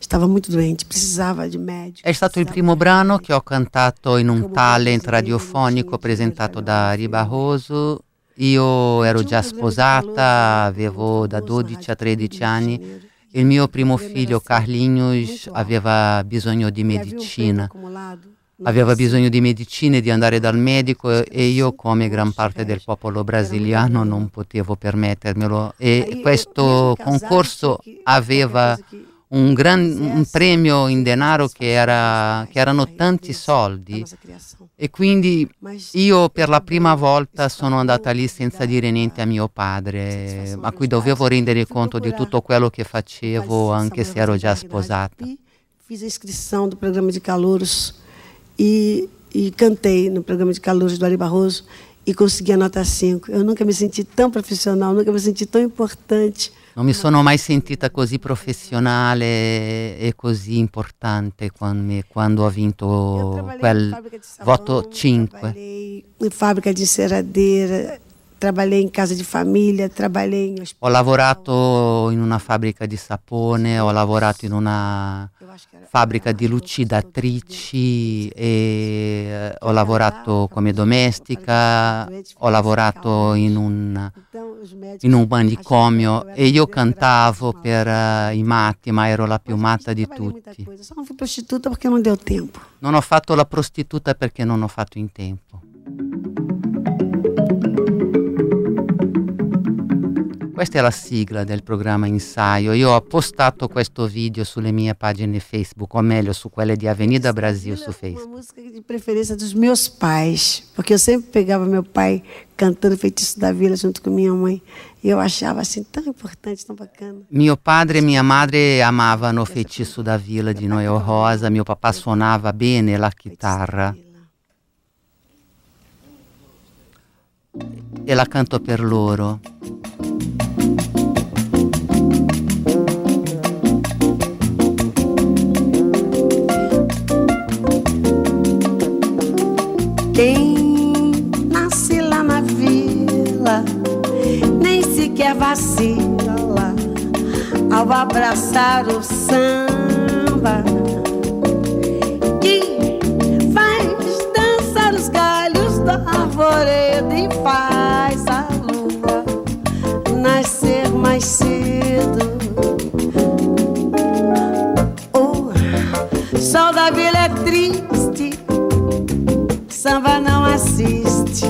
stava muito doente, precisava di medico. È stato il primo brano che ho cantato in un talent radiofonico presentato da Ari Barroso. Io ero già sposata, avevo da 12 a 13 anni. Il mio primo figlio Carlinhos aveva bisogno di medicina. Aveva bisogno di medicina e di andare dal medico e io come gran parte del popolo brasiliano non potevo permettermelo. E questo concorso aveva un, gran, un premio in denaro che, era, che erano tanti soldi e quindi io per la prima volta sono andata lì senza dire niente a mio padre, a cui dovevo rendere conto di tutto quello che facevo anche se ero già sposata. Fiz a inscrição do programa de calouros e, e cantei no programa de calouros do Ari Barroso e consegui a nota 5. Eu nunca me senti tão profissional, nunca me senti tão importante. Non mi sono mai sentita così professionale e così importante quando, quando ho vinto quel voto 5. Trabalhei em fábrica de enceradeira, trabalhei in casa di famiglia, trabalhei in Ho lavorato in una fabbrica di sapone, ho lavorato in una fabbrica di lucidatrici e eh, ho lavorato come domestica, ho lavorato in un, in un manicomio e io cantavo per eh, i matti, ma ero la più matta di tutti. Non ho fatto la prostituta perché non ho fatto in tempo. Questa è la sigla del programma Insaio. Io ho postato questo video sulle mie pagine Facebook, o meglio, su quelle di Avenida Brasil su Uma Facebook. música de preferência dos meus pais, porque eu sempre pegava meu pai cantando Feitiço da Vila junto com minha mãe. E eu achava assim tão importante, tão bacana. Mio padre e mia madre amavano Feitiço da Vila di Noel Rosa, mio papà suonava bene la chitarra. E la canto per loro. Quem nasce lá na vila nem sequer vacila ao abraçar o samba. Que faz dançar os galhos da arvoreda e faz mais cedo. O sol da vila é triste samba não assiste,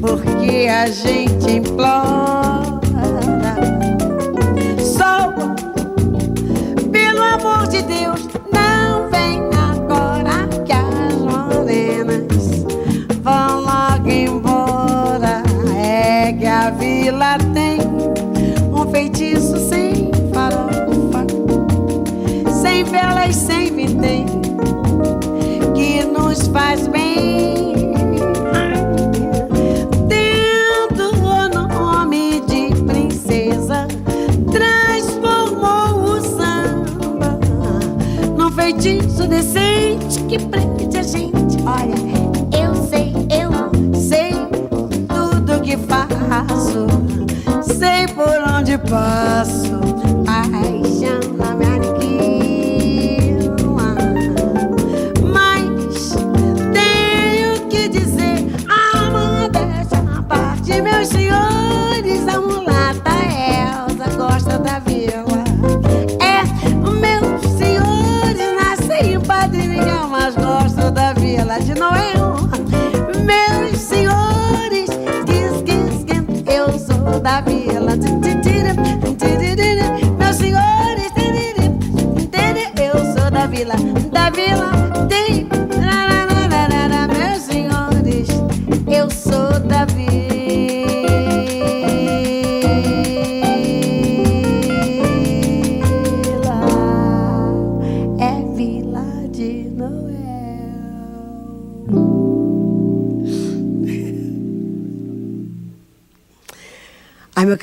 porque a gente implora. Sol, pelo amor de Deus, não vem agora que as morenas vão logo embora. É que a vila sem velas, sem vintém, que nos faz bem.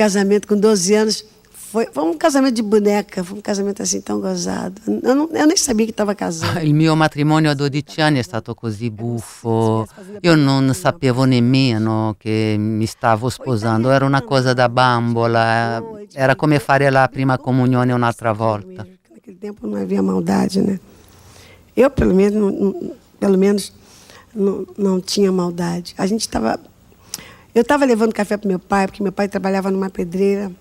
Casamento com 12 anos foi, foi um casamento de boneca, foi um casamento assim tão gozado. Eu, não- eu nem sabia que estava casando. Il mio matrimonio a 12 anni è stato così buffo. Io non sapevo nemmeno che mi stavo sposando, era una cosa da bambola, era come fare la prima comunione un'altra volta. Naquele tempo não havia maldade, né? Eu, pelo menos, não, não- pelo menos não, não tinha maldade. A gente estava. Eu estava levando café para meu pai, porque meu pai trabalhava numa pedreira.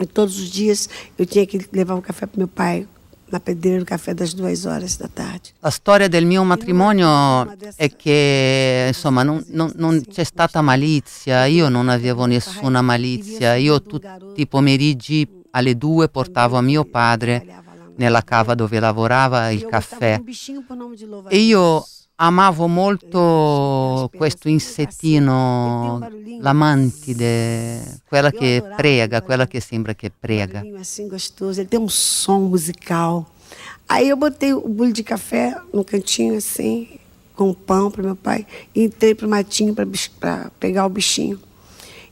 E todos os dias eu tinha que levar o café para meu pai na pedreira, no café das duas horas da tarde. La storia del mio matrimonio è che insomma non, non- non c'è stata malizia, io non avevo nessuna malizia, io tutti i pomeriggi alle due portavo a mio padre nella cava dove lavorava il E eu caffè e io amavo molto questo insettino, la mantide, quella che prega, quella che sembra che prega. assim gostoso, ele tem um som musical. Aí eu botei o bule de café no cantinho assim, com pão para meu pai, e entrei pro matinho para pegar o bichinho.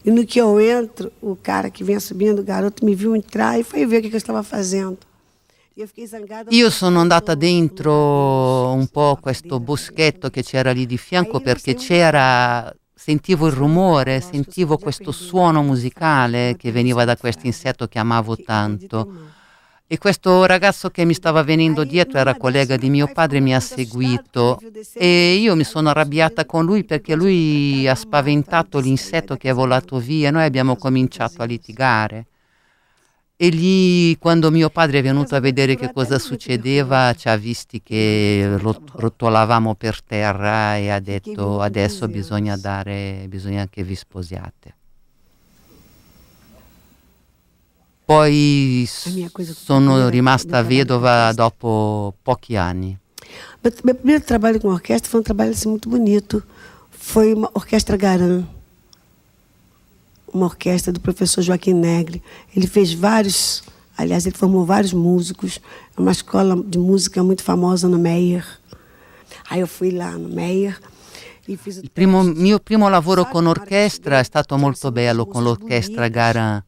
E no que eu entro, o cara que vinha subindo, o garoto, me viu entrar e foi ver o que, que eu estava fazendo. Io sono andata dentro un po' questo boschetto che c'era lì di fianco perché c'era, sentivo il rumore, sentivo questo suono musicale che veniva da questo insetto che amavo tanto. E questo ragazzo che mi stava venendo dietro era collega di mio padre, mi ha seguito e io mi sono arrabbiata con lui perché lui ha spaventato l'insetto che è volato via e noi abbiamo cominciato a litigare. E lì, quando mio padre è venuto a vedere che cosa succedeva, ci ha visti che rot- rotolavamo per terra e ha detto adesso bisogna dare, bisogna che vi sposiate. Poi sono rimasta vedova dopo pochi anni. Meu primeiro trabalho com orquestra foi um trabalho assim, muito bonito. Foi uma orquestra Garan. Uma orquestra do professor Joaquim Negre. Ele fez vários, aliás, ele formou vários músicos. É uma escola de música muito famosa no Meyer. Aí eu fui lá no Meyer e Il primo- mio primo lavoro con orchestra che è stato molto bello, con l'orchestra Garin.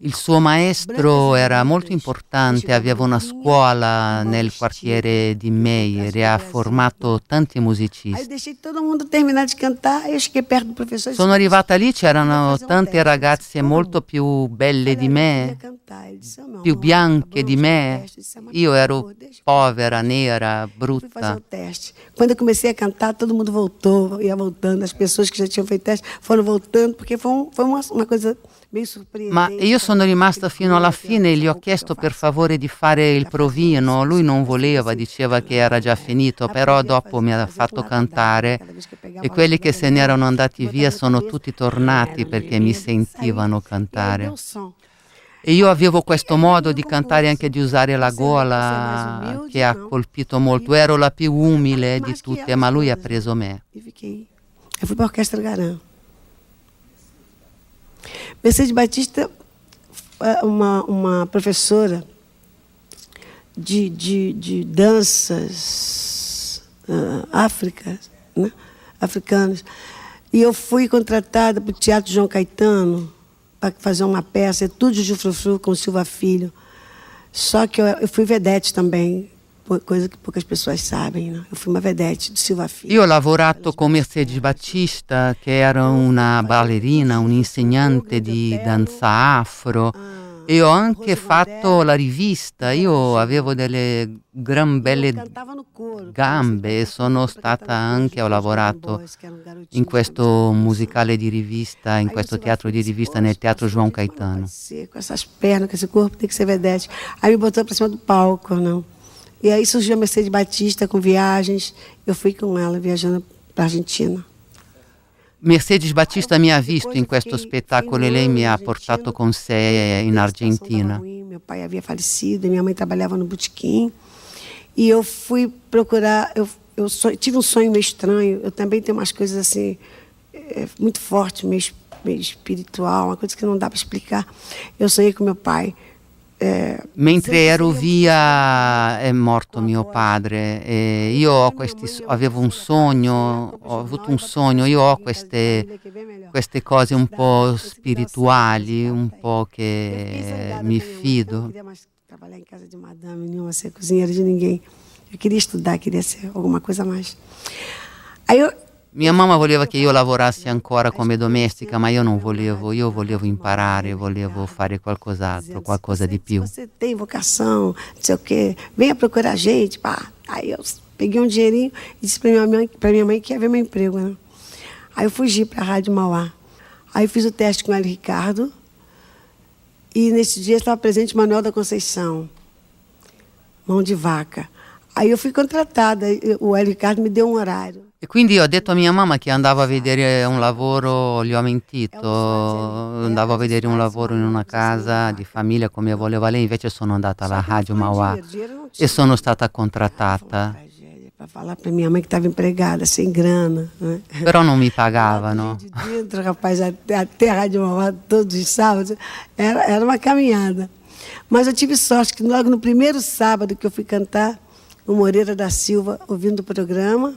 Il suo maestro era molto importante, aveva una scuola nel quartiere di Meyer e ha formato tanti musicisti. Sono arrivata lì, c'erano tante ragazze molto più belle di me, più bianche di me. Io ero povera, nera, brutta. Quando comecei a cantare, tutto il mondo voltou, ia voltando, as pessoas che já tinham feito teste foram voltando, perché um, foi uma cosa. Ma io sono rimasta fino alla fine e gli ho chiesto per favore di fare il provino. Lui non voleva, diceva che era già finito, però dopo mi ha fatto cantare e quelli che se n'erano andati via sono tutti tornati perché mi sentivano cantare. E io avevo questo modo di cantare anche di usare la gola che ha colpito molto. Ero la più umile di tutte, ma lui ha preso me. E fui para a Orquestra Garã. Mercedes Batista, é uma, uma professora de, de, de danças África, né? africanas. E eu fui contratada para o Teatro João Caetano para fazer uma peça, tudo de Frufru com Silva Filho. Só que eu, eu fui vedete também, coisa que poucas pessoas sabem. Né? Eu fui uma vedete do Silva Filho. Io ho lavorato con Mercedes Battista, che era una ballerina, un'insegnante di danza afro, e ho anche fatto la rivista. Io avevo delle gran belle gambe e sono stata anche, ho lavorato in questo musicale di rivista, in questo teatro di rivista nel teatro João Caetano. Com essas pernas, com esse corpo, tem que ser vedete. Aí me botou para cima do palco, não. E aí surgiu a Mercedes Batista com viagens. Eu fui com ela viajando para Argentina. Mercedes Battista mi ha visto in questo spettacolo e lei mi ha portato con sé in Argentina. meu pai havia falecido, minha mãe trabalhava no botequim. E eu fui procurar, eu, eu sonho- tive um sonho meio estranho. Eu também tenho umas coisas assim, é, muito fortes, meio, meio espiritual, uma coisa que não dá para explicar. Eu sonhei com meu pai. Mentre ero via è morto mio padre e io ho questi, avevo un sogno, ho avuto un sogno, io ho queste, queste cose un po' spirituali, un po' che mi fido. trabalhar em casa de madame nenhuma, ser cozinheira de ninguém. Eu queria estudar, queria ser alguma coisa mais. Aí eu, Mia mamma voleva che io lavorassi ancora come domestica, ma io non volevo, io volevo imparare, volevo fare qualcos'altro, qualcosa você- più. Você tem vocação, não sei o quê, venha procurar a gente. Pá. Aí eu peguei um dinheirinho e disse para minha mãe, minha mãe que ia ver meu emprego. Né? Aí eu fugi para a Rádio Mauá. Aí fiz o teste com o Hélio Ricardo. E nesse dia estava presente Manuel da Conceição, mão de vaca. Aí eu fui contratada. O Hélio Ricardo me deu um horário. E quindi ho detto a mia mamma che andavo a vedere un lavoro, gli ho mentito, andavo a vedere un lavoro in una casa di famiglia come voleva lei, invece sono andata alla Radio Mauá e sono stata contrattata, Para falar para minha mãe que estava empregada, sem grana. Né? però non mi pagavano. De dentro, rapaz, até, até a Rádio Mauá, todos os sábados, era, era uma caminhada. Mas eu tive sorte que logo no primeiro sábado que eu fui cantar, o Moreira da Silva, ouvindo o programa,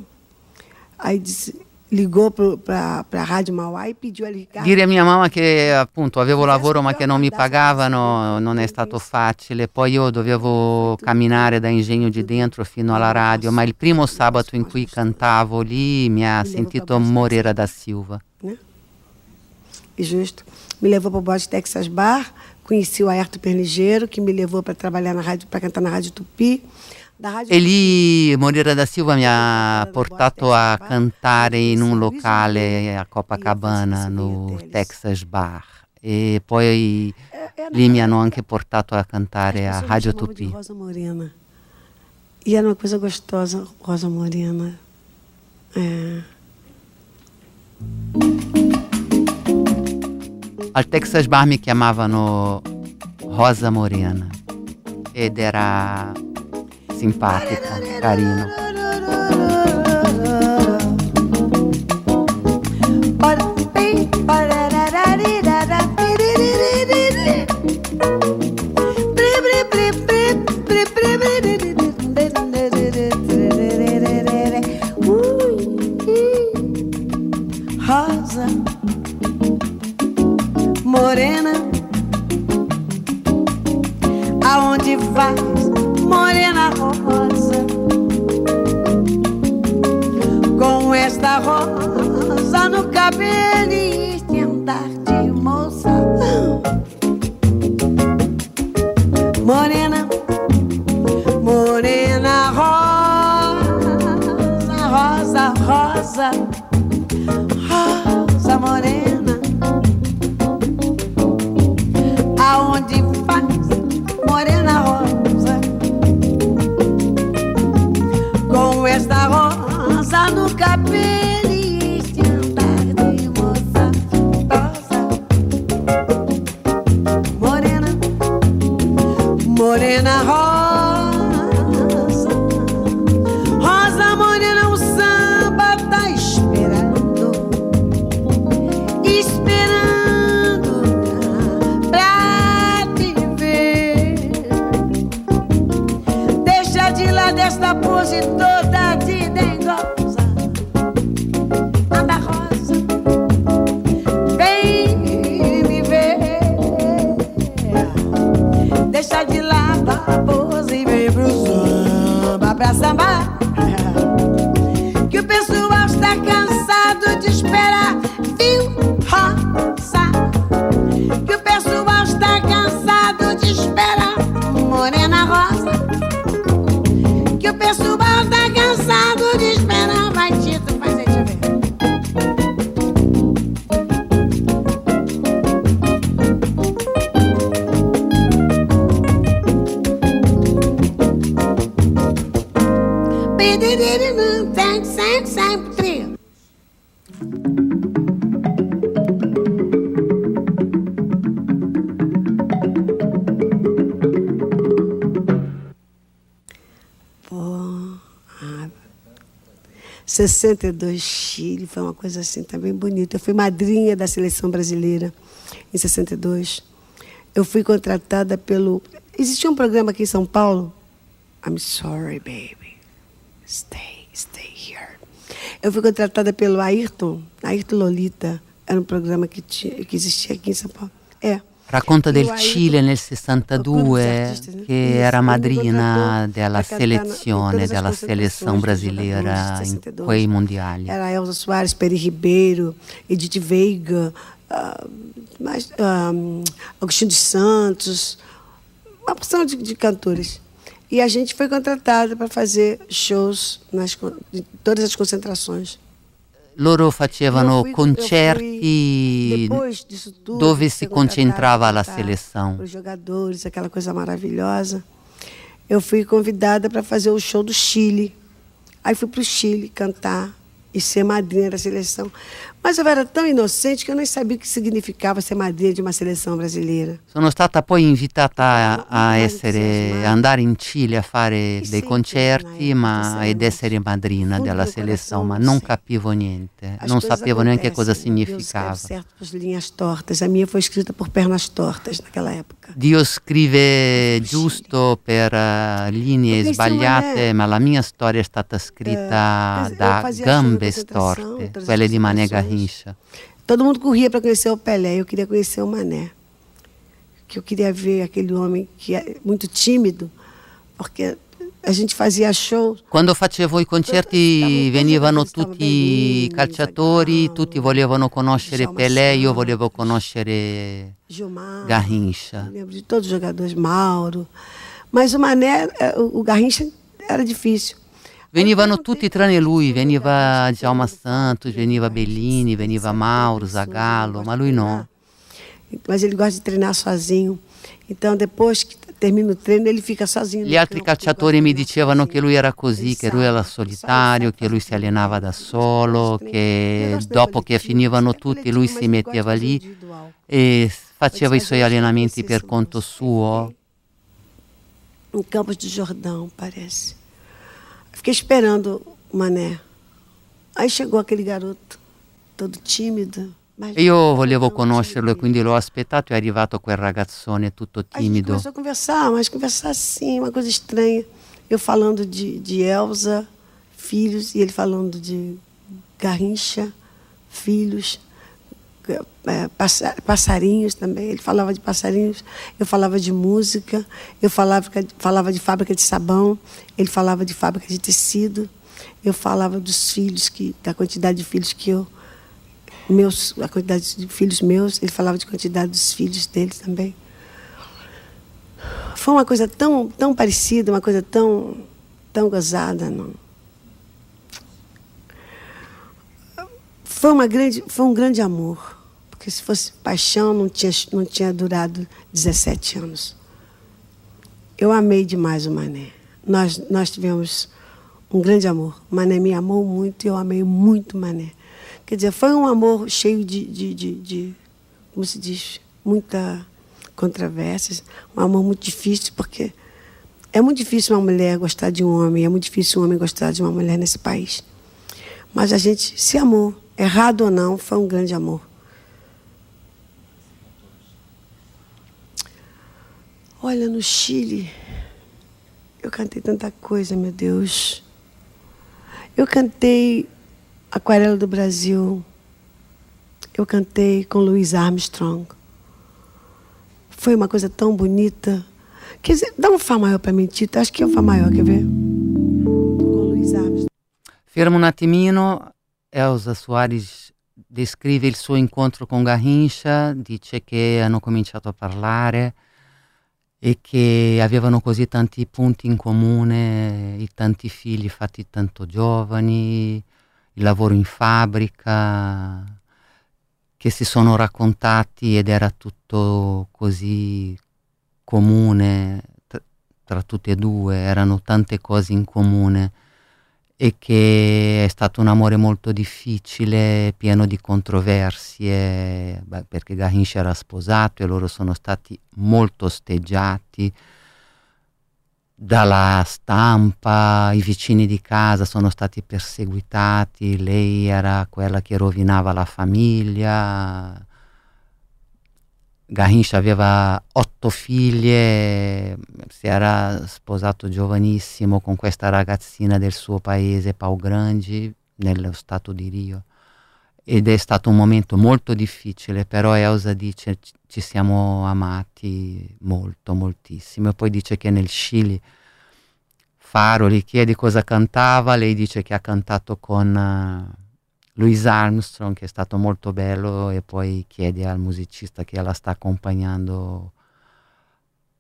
aí disse, ligou para a Rádio Mauá e pediu a Ricardo. Dire a mia mamma che appunto avevo lavoro ma che non mi pagavano non è stato facile, poi io dovevo camminare da Ingegno di Dentro fino alla radio, ma il primo sabato in cui cantavo lì mi ha sentito Moreira da Silva. né? E justo. Me levou para o Bote Texas Bar, conheci o Aerto Perligeiro, que me levou para trabalhar na rádio, para cantar na Rádio Tupi. Rádio E lì Moreira da Silva mi ha portato a cantare in un locale a Copacabana, no Texas Bar. E poi lì mi hanno anche portato a cantare a me de Tupi. Rosa Morena. E era uma coisa gostosa, Rosa Morena. É. Al Texas Bar mi chiamavano Rosa Morena ed era simpatico, carino. 62 Chile, foi uma coisa assim também bonita. Eu fui madrinha da seleção brasileira em 62. Eu fui contratada pelo. Existia um programa aqui em São Paulo. I'm sorry, baby. Stay, stay here. Eu fui contratada pelo Ayrton, Ayrton Lolita. Era um programa que, tinha, que existia aqui em São Paulo. É. Racconta del Cile nel Clube 62 Artisti, né? che era madrina della selezione, della dos brasileira in 62. quei mondiali. Era Elza Soares, Peri Ribeiro, Edith Veiga, ah, mais, ah, Agostinho dos Santos, uma porção de, de cantores. E a gente foi contratada para fazer shows nas em todas as concentrações. Loro facevano fui- concerti fui, depois disso tudo, dove si concentrava la pra cantar seleção. Os jogadores, aquela coisa maravilhosa. Eu fui convidada para fazer o show do Chile. Aí fui para o Chile cantar e ser madrinha da seleção. Mas eu era tão inocente que eu nem sabia o que significava ser madrinha de uma seleção brasileira. Sono stata poi invitata a, a molto essere, andare in Cile a fare Sì, dei concerti ma, ed essere madrina della do selezione, ma coração, non sì. capivo niente, As non sapevo neanche cosa Deus significava. escreve certo por linhas tortas. A minha foi escrita por pernas tortas naquela época. Dio scrive giusto per eh, linee Perché sbagliate, insomma, eh, ma la mia storia è stata scritta da gambe storte, as quelle di concentrações. Garrincha. Todo mundo corria para conhecer o Pelé, eu queria conhecer o Mané. Que eu queria ver aquele homem que é muito tímido, porque a gente fazia show. Quando facevo i concerti venivano tutti i calciatori, tutti volevano conoscere Pelé, io volevo conoscere Gilmar, Garrincha. lembro de todos os jogadores, Mauro. Mas o Mané, eh, o Garrincha era difícil. Venivano tutti tranne lui, veniva Djalma Santos, veniva Bellini, veniva Mauro, Zagallo, ma lui no. Mas ele gosta de treinar sozinho. Então, depois que termina o treino, ele fica sozinho. Gli altri calciatori mi dicevano che lui era così, che lui era solitario, che lui si allenava da solo, che dopo che finivano tutti lui si metteva lì e faceva i suoi allenamenti per conto não suo. Em Campos do Jordão, parece. Fiquei esperando o Mané. Aí chegou aquele garoto, todo tímido. Io volevo conoscerlo e quindi l'ho aspettato e è arrivato quel ragazzone tutto A gente timido. começou a conversar, mas conversar assim, uma coisa estranha. Eu falando de, de Elza, filhos, e ele falando de Garrincha, filhos. É, passarinhos também. Ele falava de passarinhos, eu falava de música, eu falava, falava de fábrica de sabão, ele falava de fábrica de tecido, eu falava dos filhos, que, da quantidade de filhos que eu. Meus, a quantidade de filhos meus, ele falava de quantidade dos filhos dele também. Foi uma coisa tão, tão parecida, uma coisa tão, tão gozada, não. Foi, uma grande, foi um grande amor. Porque se fosse paixão, não tinha, não tinha durado 17 anos. Eu amei demais o Mané. Nós, nós tivemos um grande amor. O Mané me amou muito e eu amei muito o Mané. Quer dizer, foi um amor cheio de, de, de, de como se diz, muita controvérsias. Um amor muito difícil, porque é muito difícil uma mulher gostar de um homem, é muito difícil um homem gostar de uma mulher nesse país. Mas a gente se amou errado ou não, foi um grande amor. Olha, no Chile, eu cantei tanta coisa, meu Deus. Eu cantei Aquarela do Brasil. Eu cantei com Louis Armstrong. Foi uma coisa tão bonita. Quer dizer, dá um Fá maior para mim, Tita. Acho que é um Fá maior, quer ver? Com Louis Armstrong. Fermo un attimino Elsa Soares descrive il suo incontro con Garrincha, dice che hanno cominciato a parlare e che avevano così tanti punti in comune, i tanti figli fatti tanto giovani, il lavoro in fabbrica, che si sono raccontati ed era tutto così comune tra, tra tutti e due, erano tante cose in comune e che è stato un amore molto difficile, pieno di controversie, beh, perché Garrincha era sposato e loro sono stati molto osteggiati dalla stampa, i vicini di casa sono stati perseguitati, lei era quella che rovinava la famiglia, Garrincha aveva otto figlie, si era sposato giovanissimo con questa ragazzina del suo paese, Pau Grandi, nello stato di Rio. Ed è stato un momento molto difficile, però Elsa dice ci siamo amati molto, moltissimo. E poi dice che nel Cile Faro gli chiede cosa cantava, lei dice che ha cantato con... Louis Armstrong che è stato molto bello e poi chiede al musicista che la sta accompagnando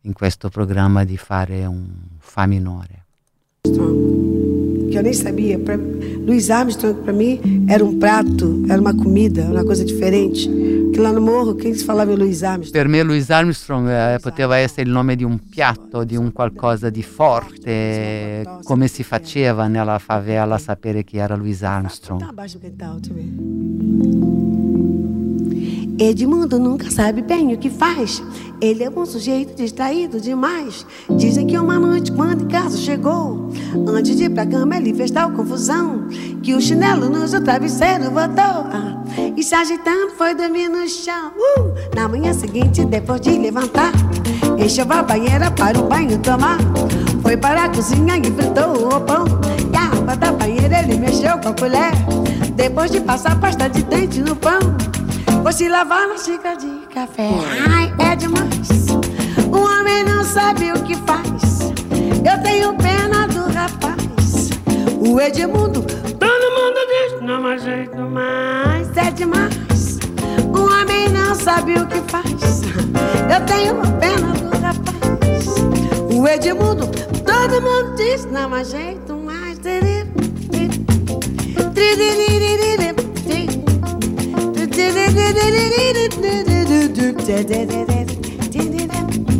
in questo programma di fare un Fa minore. Que eu nem sabia. Pra, Louis Armstrong para mim era um prato, era uma comida, uma coisa diferente. Che là no morro che si parlava di Louis Armstrong. Per me Louis Armstrong eh, poteva essere il nome di un piatto, di un qualcosa di forte, come si faceva nella favela sapere chi era Louis Armstrong. Edmundo nunca sabe bem o que faz. Ele é um sujeito distraído demais. Dizem que uma noite, quando em casa chegou, antes de ir pra cama, ele fez tal confusão que o chinelo no seu travesseiro botou. Ah, e se agitando, foi dormir no chão. Uh, na manhã seguinte, depois de levantar, encheu a banheira para o banho tomar. Foi para a cozinha e fritou o pão. E a água da banheira ele mexeu com a colher. Depois de passar pasta de dente no pão. Vou se lavar na xícara de café. Ai, é demais. O homem não sabe o que faz. Eu tenho pena do rapaz. O Edmundo, todo mundo diz, não mais jeito mais. É demais. O homem não sabe o que faz. Eu tenho pena do rapaz. O Edmundo, todo mundo diz, não mais jeito mais.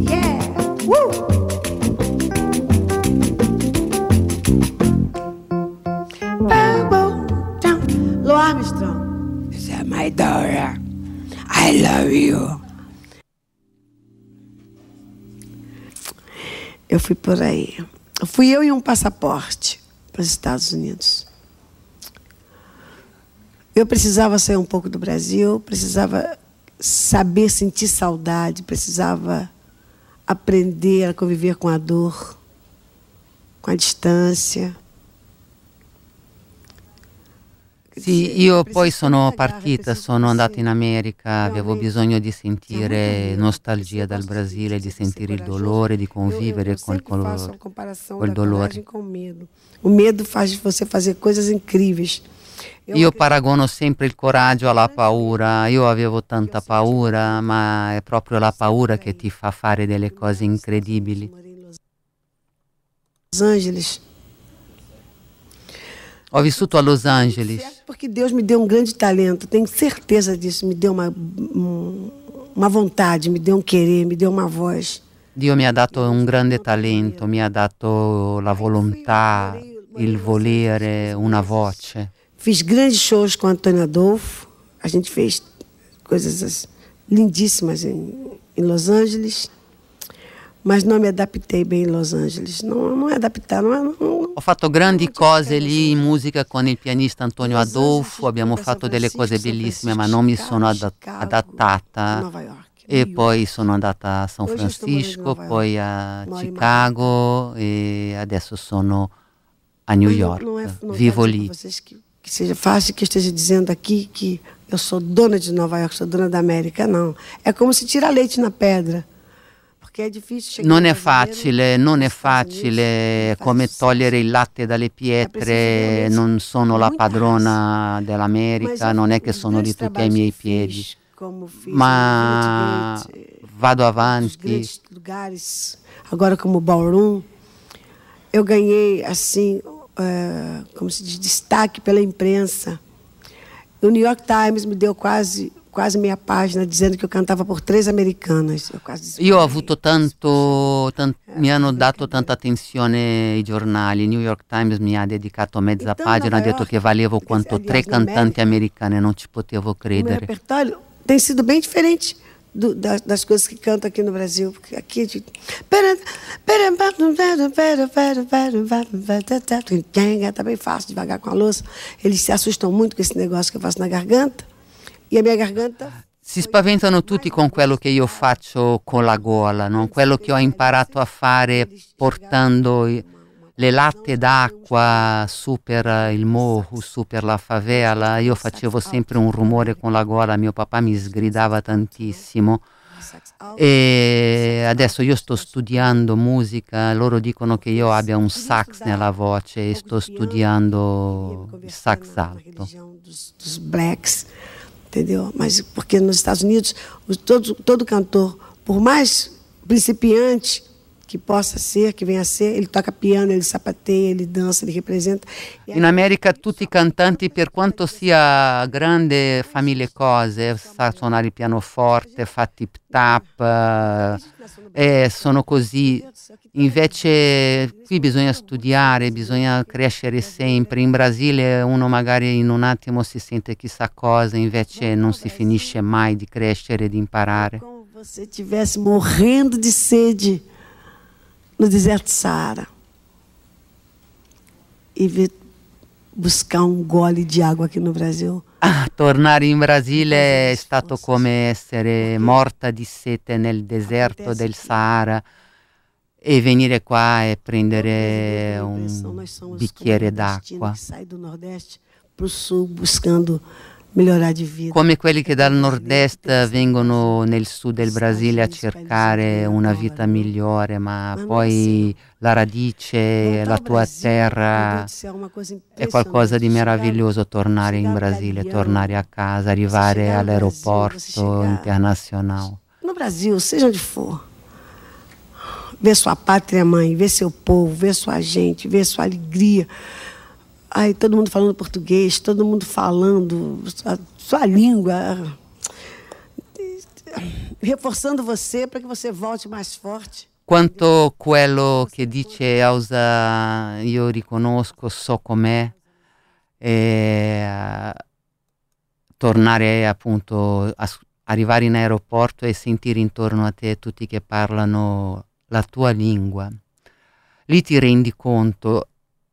Yeah. Woo. Lo Armstrong. This is my daughter. I love you. Eu fui por aí. Fui eu e um passaporte para os Estados Unidos. Eu precisava sair um pouco do Brasil, precisava saber sentir saudade, precisava aprender a conviver com a dor, com a distância. Sì, io poi sono partita, sono andata in America, avevo bisogno di sentire nostalgia dal Brasile, di sentire il dolore, di convivere com o quel dolore. O medo faz você fazer coisas incríveis. Io paragono sempre il coraggio alla paura. Io avevo tanta paura, ma è proprio la paura che ti fa fare delle cose incredibili. Los Angeles. Ho vissuto a Los Angeles. Porque Deus me deu um grande talento, tenho certeza disso. Me deu uma, uma vontade, me deu um querer, me deu uma voz. Dio mi ha dato un grande talento, mi ha dato la volontà, il volere, una voce. Fiz grandes shows com Antônio Adolfo. A gente fez coisas lindíssimas em, em Los Angeles. Mas não me adaptei bem em Los Angeles. Não, não é adaptar, não é. Não, Ho fatto grandi cose lì in musica con il pianista Antonio Adolfo, abbiamo fatto delle cose bellissime, ma non mi sono adattata. E poi sono andata a San Francisco, poi a Chicago e adesso sono a New York. Vivo lì. Que seja fácil que eu esteja dizendo aqui que eu sou dona de Nova York, sou dona da América, não. É como se tirar leite na pedra. Porque é difícil non è facile, non è facile come togliere il latte dalle pietre, non sono la padrona dell'America, non è che sono di tutti ai miei piedi, ma vado avanti. lugares, agora como Ballroom, eu ganhei assim é, como se diz, destaque pela imprensa. O New York Times me deu quase quase meia página dizendo que eu cantava por três americanas. Eu, quase io ho avuto tanto, tanto mi hanno dato tanta attenzione i giornali. Il New York Times mi ha dedicato mezza então, pagina, ha detto che valevo quanto tre cantanti americane, non ci potevo credere. O meu repertório tem sido bem diferente do, das, das, coisas que cantam aqui no Brasil. Porque aqui gente. Tá bem fácil, devagar com a louça. Eles se assustam muito com esse negócio que eu faço na garganta. E a minha garganta. Si spaventano tutti con quello che io faccio con la gola, no? quello che ho imparato a fare portando le latte d'acqua su per il mohu, su per la favela, io facevo sempre un rumore con la gola, mio papà mi sgridava tantissimo. E adesso io sto studiando musica, loro dicono che io abbia un sax nella voce e sto studiando il sax alto. Blacks, entendeu? Mas porque nos Estados Unidos todo cantor, por mais principiante que possa ser, che venha a ser, ele toca piano, ele sapateia, ele dança, ele representa. In America tutti i cantanti, per quanto sia grande, fa mille cose, sa suonare il pianoforte, fa tip tap, eh, sono così. Invece qui bisogna studiare, bisogna crescere sempre. In Brasile uno magari in un attimo si sente chissà cosa, invece non si finisce mai di crescere, di imparare. Come se estivesse morrendo di sede no deserto Saara e vir buscar um gole di acqua aqui no Brasil. Ah, tornare in Brasile è stato come essere morta di sete nel deserto del Sahara e venire qua e prendere un bicchiere d'acqua. Sai do Nordeste para o Sul buscando migliorare di vita. Come quelli che dal nord-est vengono nel sud del Brasile a cercare una vita migliore, ma poi la radice, la tua terra è qualcosa di meraviglioso tornare in Brasile, tornare a casa, arrivare all'aeroporto internazionale. No Brasil, seja onde for, ver sua pátria mãe, ver seu povo, ver sua gente, ver sua alegria. Aí todo mundo falando português, todo mundo falando a sua língua, reforçando você para que você volte mais forte. Quanto quello che dice Elsa io riconosco, so com'è, e, tornare appunto, a, arrivare in aeroporto e sentire intorno a te tutti che parlano la tua lingua. Lì ti rendi conto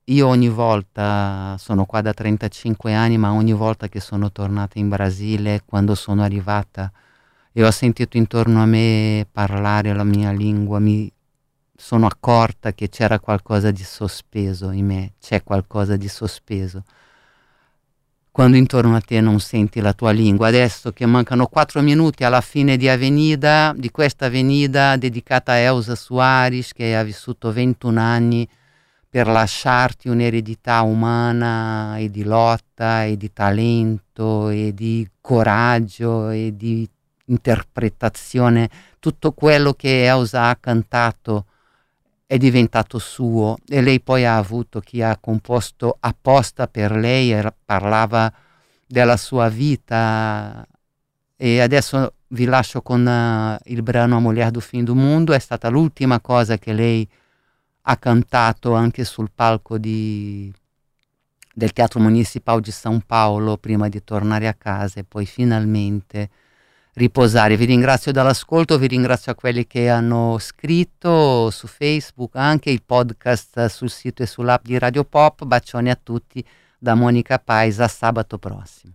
io ogni volta, sono qua da 35 anni, ma ogni volta che sono tornata in Brasile, quando sono arrivata e ho sentito intorno a me parlare la mia lingua, mi sono accorta che c'era qualcosa di sospeso in me, c'è qualcosa di sospeso. quando intorno a te non senti la tua lingua. Adesso che mancano quattro minuti alla fine di Avenida, di questa Avenida dedicata a Elsa Suarez che ha vissuto 21 anni per lasciarti un'eredità umana e di lotta e di talento e di coraggio e di interpretazione, tutto quello che Elsa ha cantato è diventato suo e lei poi ha avuto chi ha composto apposta per lei e parlava della sua vita. E adesso vi lascio con uh, il brano A Mulher do Fim do Mundo, è stata l'ultima cosa che lei ha cantato anche sul palco di, del Teatro Municipal di São Paulo prima di tornare a casa e poi finalmente riposare. Vi ringrazio dall'ascolto, vi ringrazio a quelli che hanno scritto su Facebook, anche il podcast sul sito e sull'app di Radio Pop. Bacioni a tutti da Monica Paisa, sabato prossimo.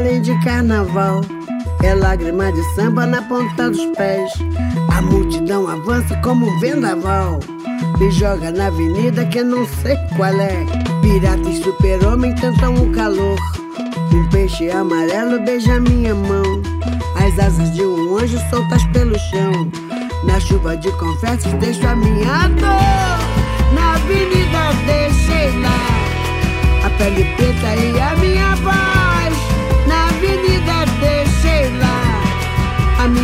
Além de carnaval. É lágrima de samba na ponta dos pés. A multidão avança como um vendaval. Me joga na avenida que eu não sei qual é. Pirata e super-homem tentam o calor. Um peixe amarelo beija minha mão. As asas de um anjo soltas pelo chão. Na chuva de confetes deixo a minha dor. Na avenida deixei lá a pele preta e a minha voz.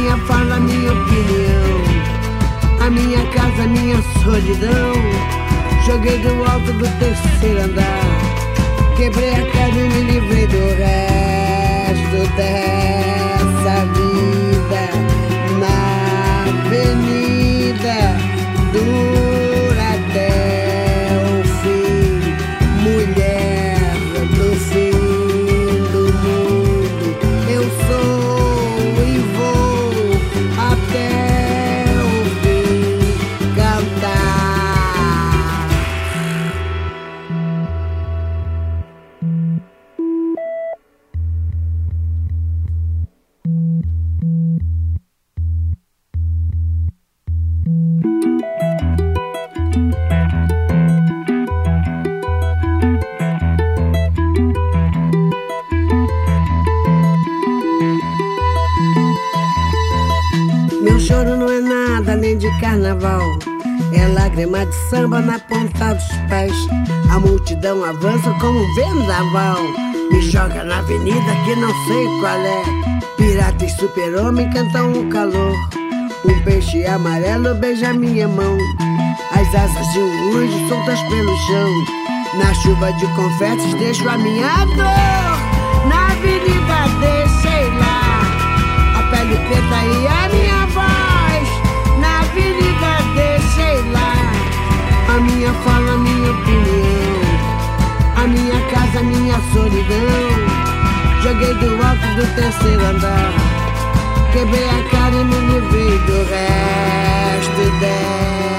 Minha fala, minha opinião. A minha casa, minha solidão. Joguei do alto do terceiro andar. Quebrei a cara e me livrei do resto dessa multidão avança como um vendaval. Me joga na avenida que não sei qual é. Pirata e super-homem cantam o calor. Um peixe amarelo beija minha mão. As asas de um anjo soltas pelo chão. Na chuva de confetes deixo a minha dor. Na avenida deixei lá a pele preta e a minha voz. Na avenida deixei lá a minha fala, a minha opinião. Minha casa, minha solidão. Joguei do alto do terceiro andar. Quebrei a cara e me livrei do resto dela.